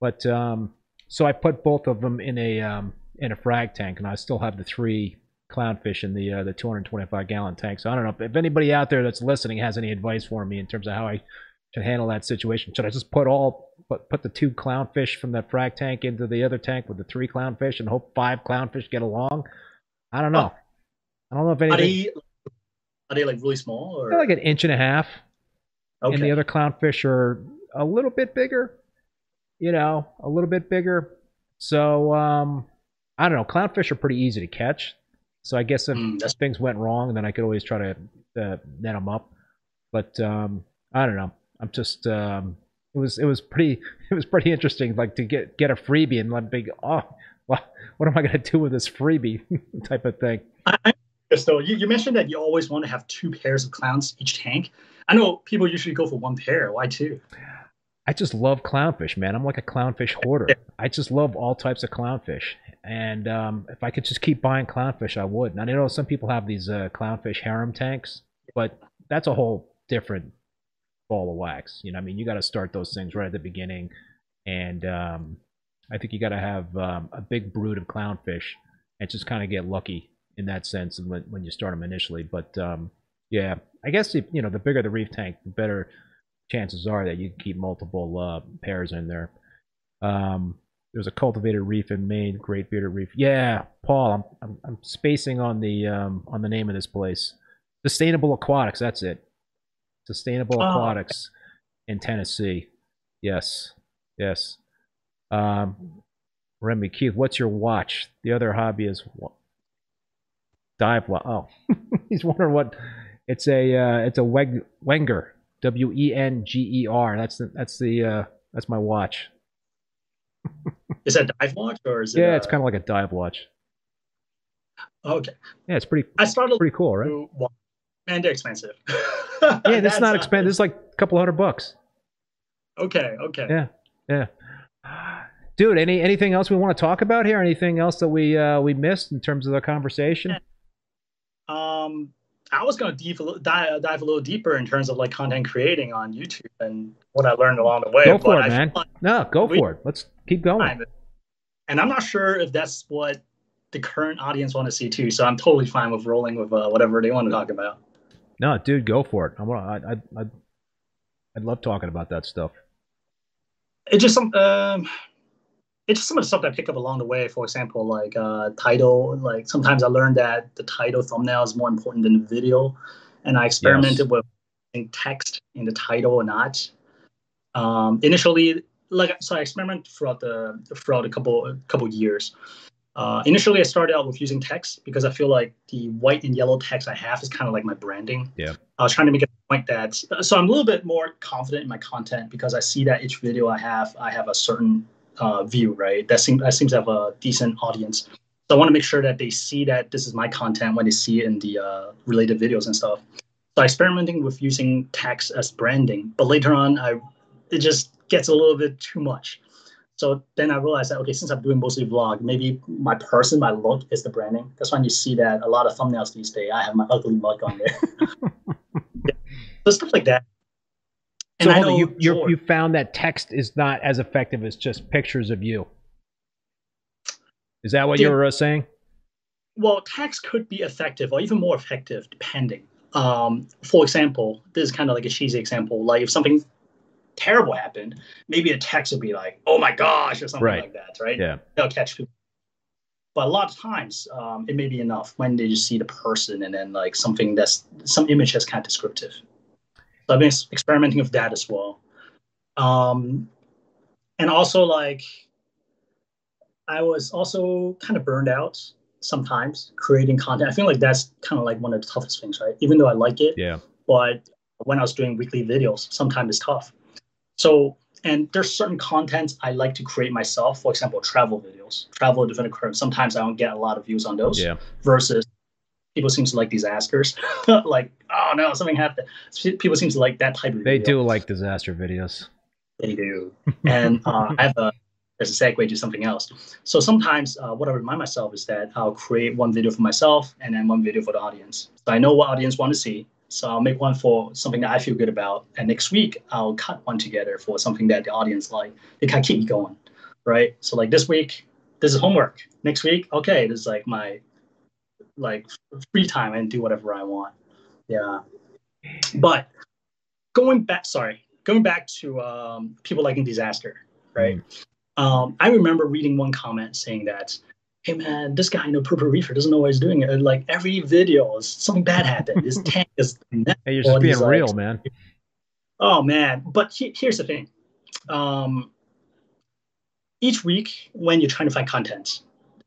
but um, so I put both of them in a um, in a frag tank, and I still have the three clownfish in the uh, the 225 gallon tank. So I don't know if anybody out there that's listening has any advice for me in terms of how I to handle that situation. Should I just put all put put the two clownfish from that frag tank into the other tank with the three clownfish and hope five clownfish get along? I don't know. Oh. I don't know if anything. Are they, are they like really small or like an inch and a half? Okay. And the other clownfish are a little bit bigger. You know, a little bit bigger. So um, I don't know. Clownfish are pretty easy to catch. So I guess if mm, things went wrong, then I could always try to uh, net them up. But um, I don't know. I'm just um, it was it was pretty it was pretty interesting like to get get a freebie and let big oh what what am I gonna do with this freebie type of thing. I, so you, you mentioned that you always want to have two pairs of clowns each tank. I know people usually go for one pair. Why two? I just love clownfish, man. I'm like a clownfish hoarder. I just love all types of clownfish, and um, if I could just keep buying clownfish, I would. And I know some people have these uh, clownfish harem tanks, but that's a whole different ball of wax. You know, I mean, you got to start those things right at the beginning, and um, I think you got to have um, a big brood of clownfish and just kind of get lucky in that sense when, when you start them initially. But um, yeah, I guess if, you know the bigger the reef tank, the better chances are that you can keep multiple uh, pairs in there. Um, there's a cultivated reef in Maine, Great Bearded Reef. Yeah, Paul, I'm, I'm, I'm spacing on the um, on the name of this place. Sustainable Aquatics. That's it. Sustainable oh. Aquatics in Tennessee. Yes, yes. Um, Remy Keith, what's your watch? The other hobby is dive. Well, Oh, he's wondering what. It's a uh, it's a Weg, Wenger. W E N G E R. That's the that's the uh, that's my watch. is that dive watch or is it? Yeah, it's kind of like a dive watch. Okay. Yeah, it's pretty. I started pretty cool, right? And they're expensive. yeah, this is not expensive. It's like a couple hundred bucks. Okay. Okay. Yeah. Yeah. Dude, any anything else we want to talk about here? Anything else that we uh, we missed in terms of the conversation? Um, I was gonna dive, dive, dive a little deeper in terms of like content creating on YouTube and what I learned along the way. Go for it, man. Like no, go we, for it. Let's keep going. And I'm not sure if that's what the current audience want to see too. So I'm totally fine with rolling with uh, whatever they want to talk about. No, dude, go for it. I want. I, I, I, I'd love talking about that stuff. It's just some. Um, it's just some of the stuff that I pick up along the way. For example, like uh, title. Like sometimes I learned that the title thumbnail is more important than the video, and I experimented yes. with text in the title or not. Um, initially, like so, I experimented throughout the throughout a couple couple years. Uh, initially, I started out with using text because I feel like the white and yellow text I have is kind of like my branding. Yeah. I was trying to make a point that so I'm a little bit more confident in my content because I see that each video I have I have a certain uh, view, right? That seems that seems to have a decent audience. So I want to make sure that they see that this is my content when they see it in the uh, related videos and stuff. So I experimenting with using text as branding, but later on I it just gets a little bit too much. So then I realized that okay, since I'm doing mostly vlog, maybe my person, my look is the branding. That's why you see that a lot of thumbnails these days. I have my ugly mug on there. yeah. So stuff like that. And so on, you you you found that text is not as effective as just pictures of you. Is that what yeah. you were uh, saying? Well, text could be effective or even more effective depending. Um, for example, this is kind of like a cheesy example. Like if something terrible happened, maybe a text would be like, "Oh my gosh" or something right. like that, right? Yeah, they'll catch people. But a lot of times, um, it may be enough when they just see the person and then like something that's some image that's kind of descriptive. So I've been experimenting with that as well. Um, and also like, I was also kind of burned out sometimes creating content. I feel like that's kind of like one of the toughest things, right? Even though I like it, yeah. But when I was doing weekly videos, sometimes it's tough. So, and there's certain content I like to create myself. For example, travel videos, travel different occurrence. Sometimes I don't get a lot of views on those. Yeah. Versus people seem to like disasters. like, oh no, something happened. People seem to like that type of. They video. do like disaster videos. They do, and uh, I have a as a segue to something else. So sometimes uh, what I remind myself is that I'll create one video for myself and then one video for the audience. So I know what audience want to see. So I'll make one for something that I feel good about, and next week I'll cut one together for something that the audience like. They kind of keep me going, right? So like this week, this is homework. Next week, okay, this is like my like free time and do whatever I want. Yeah, but going back, sorry, going back to um, people liking disaster, right? Mm. Um, I remember reading one comment saying that, "Hey man, this guy in a purple reefer doesn't know what he's doing. And like every video is something bad happened. His tank is hey, you're just being real, like, man. Oh man, but he, here's the thing. Um, each week when you're trying to find content,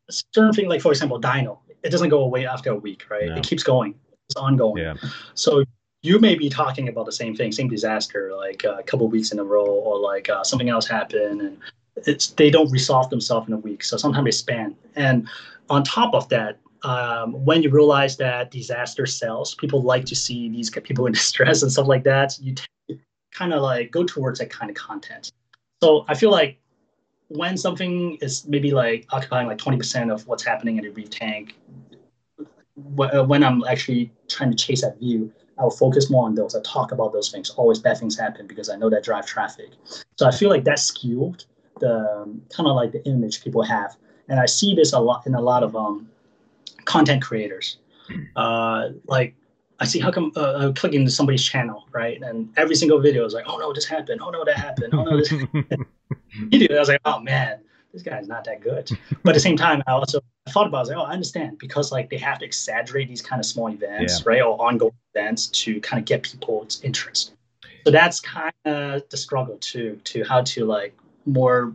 certain thing like for example, Dino, it doesn't go away after a week, right? No. It keeps going. It's ongoing. Yeah. So you may be talking about the same thing, same disaster, like a couple weeks in a row, or like uh, something else happened, and it's they don't resolve themselves in a week. So sometimes they span. And on top of that, um, when you realize that disaster sells, people like to see these people in distress and stuff like that. You kind of like go towards that kind of content. So I feel like when something is maybe like occupying like 20% of what's happening in a reef tank, uh, when I'm actually trying to chase that view, I'll focus more on those. I talk about those things. Always bad things happen because I know that drive traffic. So I feel like that skewed the um, kind of like the image people have, and I see this a lot in a lot of um, content creators. Uh, like I see how come uh, I click into somebody's channel, right? And every single video is like, oh no, this happened. Oh no, that happened. Oh no, this. you do. I was like, oh man, this guy's not that good. But at the same time, I also thought about, it, I was like, oh, I understand because like they have to exaggerate these kind of small events, yeah. right, or ongoing events to kind of get people's interest. So that's kind of the struggle too, to how to like more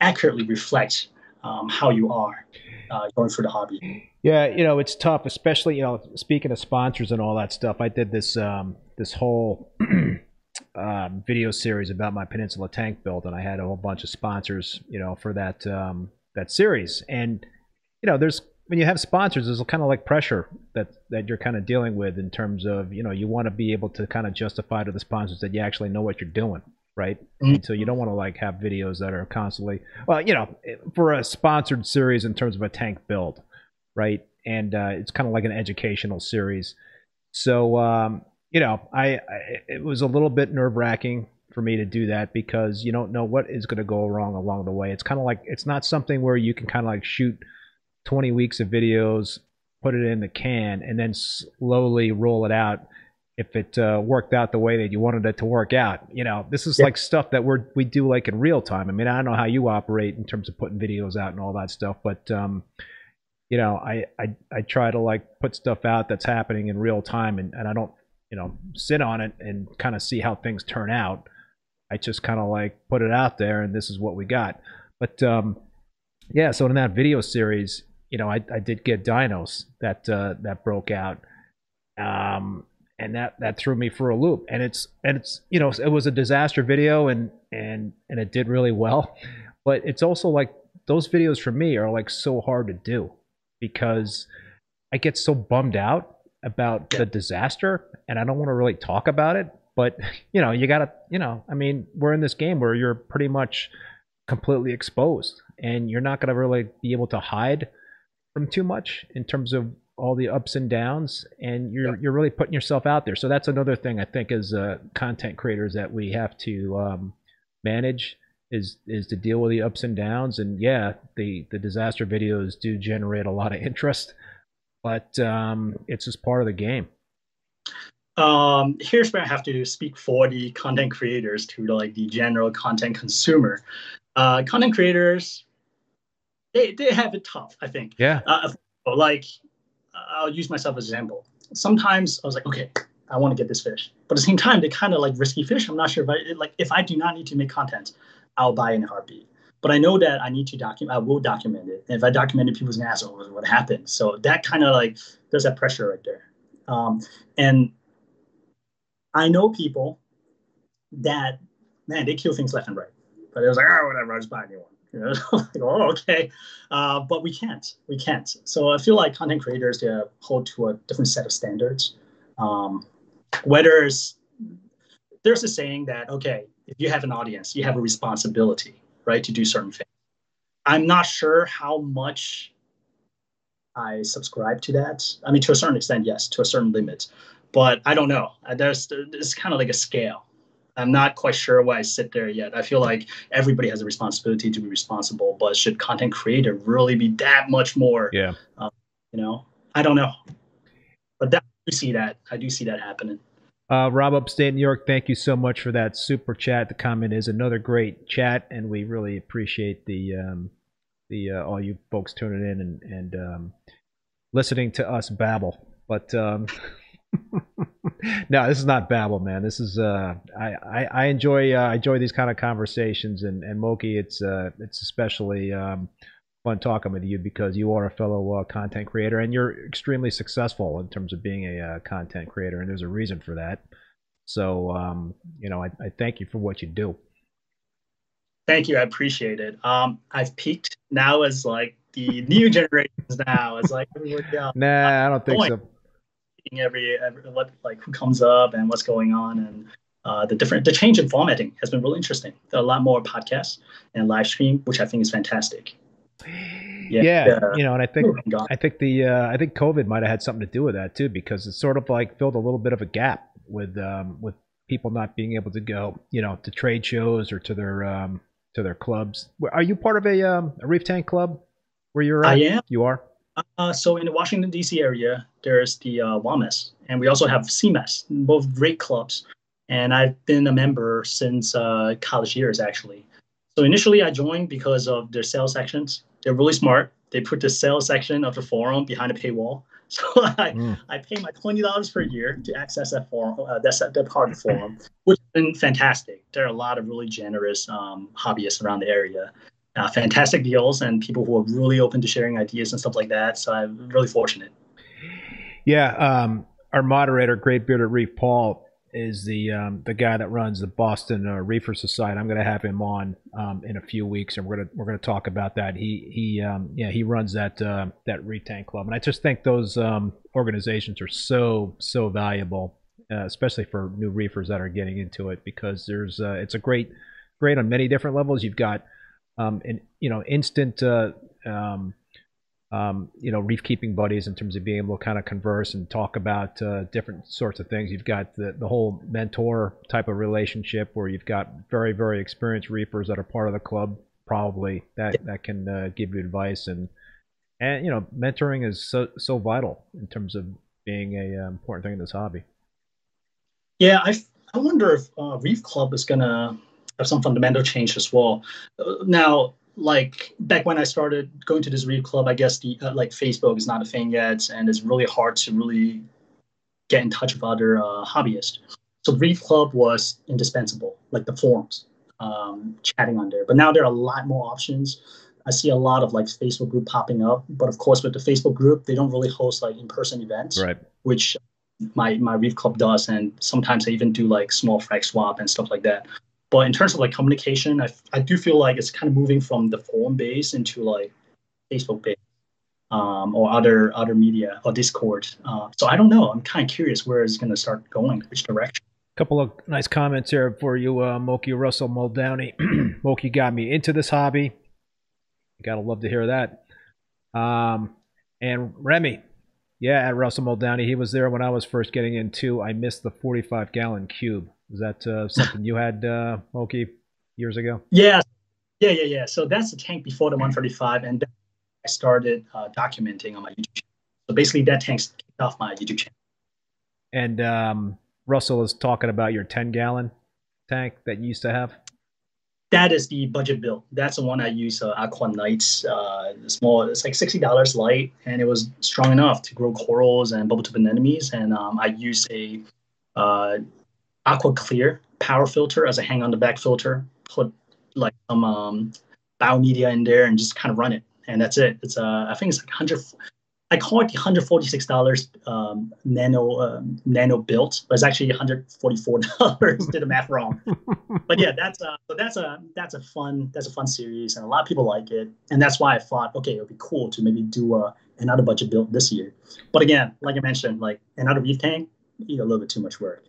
accurately reflect um, how you are uh, going for the hobby. Yeah, you know, it's tough, especially you know, speaking of sponsors and all that stuff. I did this um, this whole um, video series about my Peninsula tank build, and I had a whole bunch of sponsors, you know, for that um, that series. And you know, there's when you have sponsors, there's kind of like pressure that that you're kind of dealing with in terms of you know you want to be able to kind of justify to the sponsors that you actually know what you're doing right? Mm-hmm. So you don't want to like have videos that are constantly well, you know, for a sponsored series in terms of a tank build, right? And uh, it's kind of like an educational series. So um, you know, I, I it was a little bit nerve wracking for me to do that because you don't know what is going to go wrong along the way. It's kind of like it's not something where you can kind of like shoot 20 weeks of videos, put it in the can, and then slowly roll it out if it uh, worked out the way that you wanted it to work out. You know, this is yeah. like stuff that we're we do like in real time. I mean, I don't know how you operate in terms of putting videos out and all that stuff, but um, you know, I, I I try to like put stuff out that's happening in real time, and, and I don't you know sit on it and kind of see how things turn out. I just kind of like put it out there, and this is what we got. But um, yeah, so in that video series, you know, I, I did get dinos that uh, that broke out. Um, and that that threw me for a loop. And it's and it's you know it was a disaster video and and and it did really well. But it's also like those videos for me are like so hard to do because i get so bummed out about the disaster and i don't want to really talk about it. But you know, you gotta, you know, I mean, we're in this game where you're pretty much completely exposed, and you're not gonna really be able to hide from too much in terms of all the ups and downs, and you're you're really putting yourself out there. So that's another thing I think as uh, content creators that we have to um, manage is is to deal with the ups and downs. And yeah, the the disaster videos do generate a lot of interest, but um, it's just part of the game. Um, here's where I have to speak for the content creators to like the general content consumer. Uh, content creators, they, they have it tough, I think. Yeah. Uh, like, I'll use myself as an example. Sometimes I was like, okay, I want to get this fish, but at the same time, they kind of like risky fish. I'm not sure if I like if I do not need to make content, I'll buy in a heartbeat. But I know that I need to document. I will document it. And if I document it, people's gonna ask, "Oh, what happened?" So that kind of like there's that pressure right there. Um, and I know people that man they kill things left and right, but it was like, oh, whatever, I'll just buy a new one. You know, like, oh, okay, uh, but we can't. We can't. So I feel like content creators they hold to a different set of standards. Um, whether it's, there's a saying that okay, if you have an audience, you have a responsibility, right, to do certain things. I'm not sure how much I subscribe to that. I mean, to a certain extent, yes, to a certain limit, but I don't know. There's it's kind of like a scale. I'm not quite sure why I sit there yet. I feel like everybody has a responsibility to be responsible, but should content creator really be that much more? Yeah. Um, you know, I don't know, but that I do see that. I do see that happening. Uh, Rob Upstate New York, thank you so much for that super chat. The comment is another great chat, and we really appreciate the um, the uh, all you folks tuning in and and um, listening to us babble. But um, no, this is not babble, man. This is uh, I, I, I enjoy uh, I enjoy these kind of conversations, and and Moki, it's uh, it's especially um, fun talking with you because you are a fellow uh, content creator and you're extremely successful in terms of being a uh, content creator, and there's a reason for that. So, um, you know, I, I, thank you for what you do. Thank you. I appreciate it. Um, I've peaked now as like the new generations now. It's like everybody else. Nah, I don't think so. Every, every what like who comes up and what's going on and uh, the different the change in formatting has been really interesting. There are a lot more podcasts and live stream, which I think is fantastic. Yeah, yeah, you know, and I think oh I think the uh, I think COVID might have had something to do with that too, because it sort of like filled a little bit of a gap with um, with people not being able to go, you know, to trade shows or to their um, to their clubs. Are you part of a um, a reef tank club where you're? At? I am. You are. Uh, so in the Washington D.C. area, there's the uh, WAMAS, and we also have CMAS, both great clubs. And I've been a member since uh, college years, actually. So initially, I joined because of their sales sections. They're really smart. They put the sales section of the forum behind a paywall. So I, mm. I pay my twenty dollars per year to access that forum. Uh, that's that part of the forum, which has been fantastic. There are a lot of really generous um, hobbyists around the area. Uh, fantastic deals and people who are really open to sharing ideas and stuff like that. So I'm really fortunate. Yeah, um, our moderator, Great Bearded Reef Paul, is the um, the guy that runs the Boston uh, Reefer Society. I'm going to have him on um, in a few weeks, and we're going to we're to talk about that. He he um, yeah he runs that uh, that Reef Tank Club, and I just think those um, organizations are so so valuable, uh, especially for new reefers that are getting into it because there's uh, it's a great great on many different levels. You've got um, an you know instant uh, um, um, you know, reef keeping buddies in terms of being able to kind of converse and talk about uh, different sorts of things. You've got the, the whole mentor type of relationship where you've got very, very experienced reefers that are part of the club, probably that, that can uh, give you advice and, and, you know, mentoring is so, so vital in terms of being a uh, important thing in this hobby. Yeah. I, I wonder if uh, Reef Club is going to have some fundamental change as well. Now, like back when I started going to this reef club, I guess the uh, like Facebook is not a thing yet, and it's really hard to really get in touch with other uh, hobbyists. So reef club was indispensable, like the forums, um, chatting on there. But now there are a lot more options. I see a lot of like Facebook group popping up, but of course with the Facebook group, they don't really host like in-person events, right? Which my my reef club does, and sometimes they even do like small frag swap and stuff like that. But in terms of like communication, I, I do feel like it's kind of moving from the forum base into like Facebook base um, or other other media or Discord. Uh, so I don't know. I'm kind of curious where it's going to start going, which direction. Couple of nice comments here for you, uh, Moki Russell Muldowney. Moki got me into this hobby. Gotta love to hear that. Um, and Remy, yeah, at Russell Muldowney, he was there when I was first getting into. I missed the 45 gallon cube. Is that uh, something you had, uh, Moki, years ago? Yeah, yeah, yeah, yeah. So that's the tank before the 135, and I started uh, documenting on my YouTube channel. So basically, that tank's kicked off my YouTube channel. And um, Russell is talking about your 10 gallon tank that you used to have. That is the budget build. That's the one I use. Uh, Aqua Knights, uh, small. It's like sixty dollars light, and it was strong enough to grow corals and bubble tube anemones. And um, I use a uh, Aqua Clear power filter as a hang on the back filter. Put like some um, biomedia in there and just kind of run it, and that's it. It's uh, I think it's like hundred I call it the hundred forty six dollars um, nano um, nano built, but it's actually one hundred forty four dollars. Did the math wrong, but yeah, that's a so that's a that's a fun that's a fun series, and a lot of people like it, and that's why I thought okay, it would be cool to maybe do a, another budget build this year. But again, like I mentioned, like another reef tank, need a little bit too much work.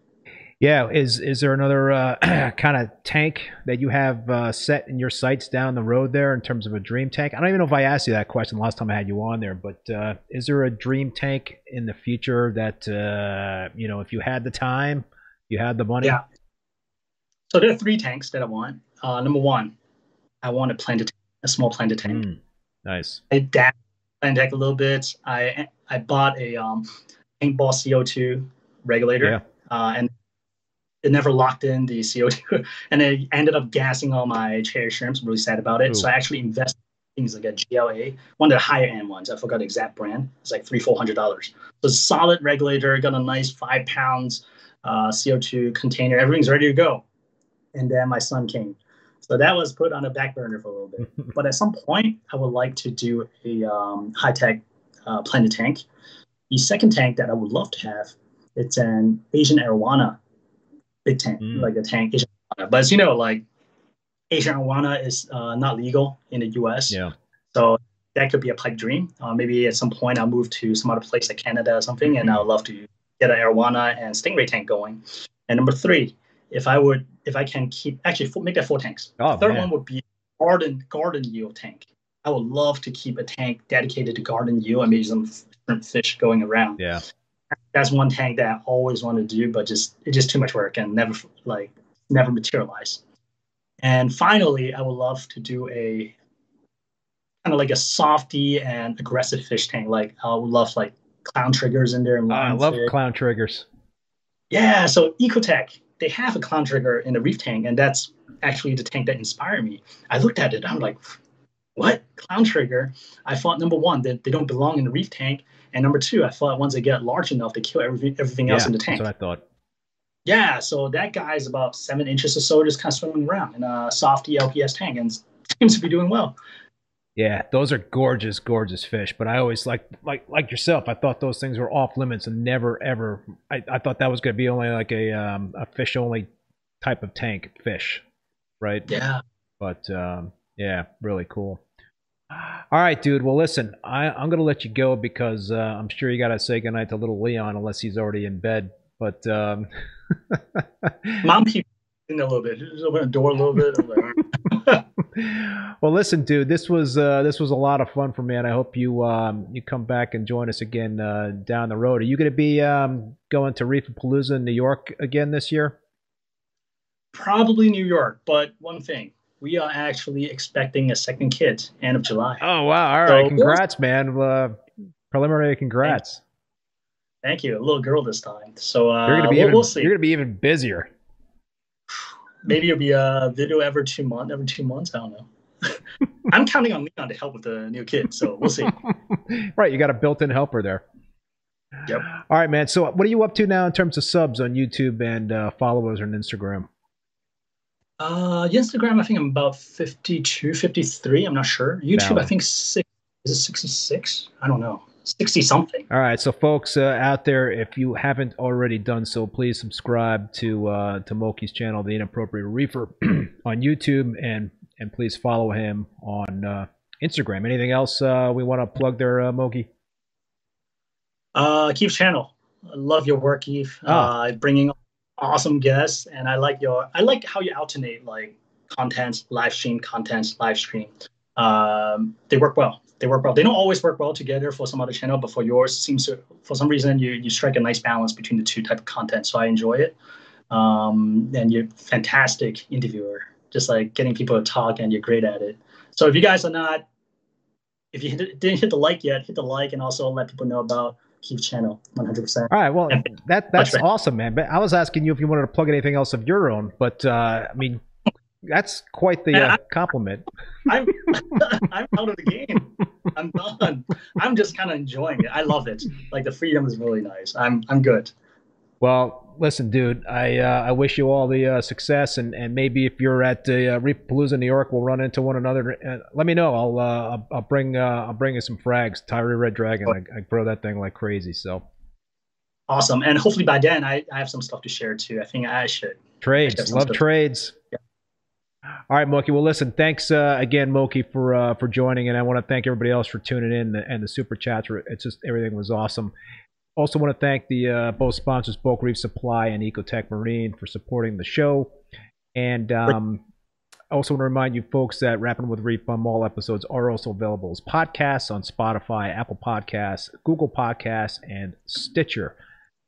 Yeah, is is there another uh, kind of tank that you have uh, set in your sights down the road there in terms of a dream tank? I don't even know if I asked you that question last time I had you on there, but uh, is there a dream tank in the future that uh, you know if you had the time, you had the money? Yeah. So there are three tanks that I want. Uh, number one, I want a planted, a small planted tank. Mm, nice. I dabbed planted tank a little bit. I I bought a um, paintball CO2 regulator. Yeah. Uh, and it never locked in the CO2, and it ended up gassing all my cherry shrimps. I'm really sad about it. Ooh. So I actually invested in things like a GLA, one of the higher end ones. I forgot the exact brand. It's like three, four hundred dollars. So solid regulator, got a nice five pounds uh, CO2 container. Everything's ready to go. And then my son came. So that was put on a back burner for a little bit. but at some point, I would like to do a um, high tech uh, planted tank. The second tank that I would love to have, it's an Asian arowana big tank, mm. like a tank Asian. But as you know, like Asian arowana is uh, not legal in the U.S. Yeah. So that could be a pipe dream. Uh, maybe at some point I'll move to some other place like Canada or something, mm-hmm. and I'd love to get an arowana and stingray tank going. And number three, if I would, if I can keep actually make that four tanks. Oh, third man. one would be garden garden eel tank. I would love to keep a tank dedicated to garden eel and maybe some fish going around. Yeah that's one tank that I always wanted to do, but just it's just too much work and never like never materialized. And finally, I would love to do a kind of like a softy and aggressive fish tank. Like I would love like clown triggers in there. And I love clown triggers. Yeah, so Ecotech they have a clown trigger in the reef tank, and that's actually the tank that inspired me. I looked at it, I'm like, what clown trigger? I thought number one that they don't belong in the reef tank, and number two, I thought once they get large enough, they kill everything, everything else in the tank. That's what I thought. Yeah, so that guy is about seven inches or so, just kind of swimming around in a softy LPS tank and seems to be doing well. Yeah, those are gorgeous, gorgeous fish. But I always like, like, like yourself. I thought those things were off limits and never, ever. I, I thought that was going to be only like a um, a fish only type of tank fish, right? Yeah. But um, yeah, really cool. All right, dude. Well, listen, I, I'm going to let you go because uh, I'm sure you got to say goodnight to little Leon unless he's already in bed. But um... mom keeps in a little bit. Just open the door a little bit. well, listen, dude. This was uh, this was a lot of fun for me, and I hope you um, you come back and join us again uh, down the road. Are you going to be um, going to Reefapalooza in New York again this year? Probably New York, but one thing we are actually expecting a second kid end of July. Oh wow! All right, so, congrats, man. Uh, preliminary congrats. Thank you. A little girl this time. So uh, you're gonna be we'll, even, we'll see. You're gonna be even busier. Maybe it'll be a video every two months. Every two months, I don't know. I'm counting on Leon to help with the new kid, so we'll see. right, you got a built-in helper there. Yep. All right, man. So, what are you up to now in terms of subs on YouTube and uh, followers on Instagram? Uh, Instagram, I think I'm about 52, 53. I'm not sure. YouTube, I think six, is it 66? I don't know. 60 something. All right. So, folks uh, out there, if you haven't already done so, please subscribe to uh, to Moki's channel, The Inappropriate Reefer, on YouTube, and and please follow him on uh, Instagram. Anything else uh, we want to plug there, uh, Moki? Uh, Keith's channel. I love your work, Eve. Oh. Uh, bringing awesome guests, and I like your I like how you alternate like contents, live stream contents, live stream. Um, they work well. They work well. They don't always work well together for some other channel, but for yours, seems to for some reason you you strike a nice balance between the two type of content. So I enjoy it. Um, and you're fantastic interviewer, just like getting people to talk, and you're great at it. So if you guys are not, if you didn't hit the like yet, hit the like, and also let people know about Keith's channel, 100%. All right, well, that that's awesome, man. But I was asking you if you wanted to plug anything else of your own, but uh, I mean, that's quite the uh, compliment. I'm I'm out of the game. I'm done. I'm just kind of enjoying it. I love it. Like the freedom is really nice. I'm I'm good. Well, listen, dude. I uh, I wish you all the uh, success, and, and maybe if you're at the uh, Reefapalooza, New York, we'll run into one another. Uh, let me know. I'll uh, I'll, bring uh, I'll bring you some frags. Tyree Red Dragon. I, I grow that thing like crazy. So awesome, and hopefully by then I, I have some stuff to share too. I think I should trades. Love trades. Yeah. All right, Moki. Well, listen. Thanks uh, again, Moki, for uh, for joining, and I want to thank everybody else for tuning in and the super chats. It's just everything was awesome. Also, want to thank the uh, both sponsors, Bulk Reef Supply and Ecotech Marine, for supporting the show. And um, also want to remind you folks that Rapping with Reef Bum all episodes are also available as podcasts on Spotify, Apple Podcasts, Google Podcasts, and Stitcher.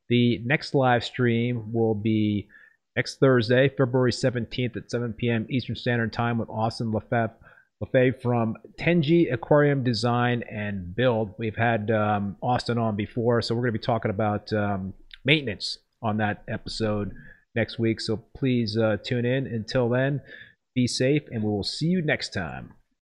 The next live stream will be next Thursday, February 17th at 7 p.m. Eastern Standard Time with Austin Lefebvre Lefebvre from Tenji Aquarium Design and Build. We've had um, Austin on before, so we're going to be talking about um, maintenance on that episode next week. So please uh, tune in. Until then, be safe, and we will see you next time.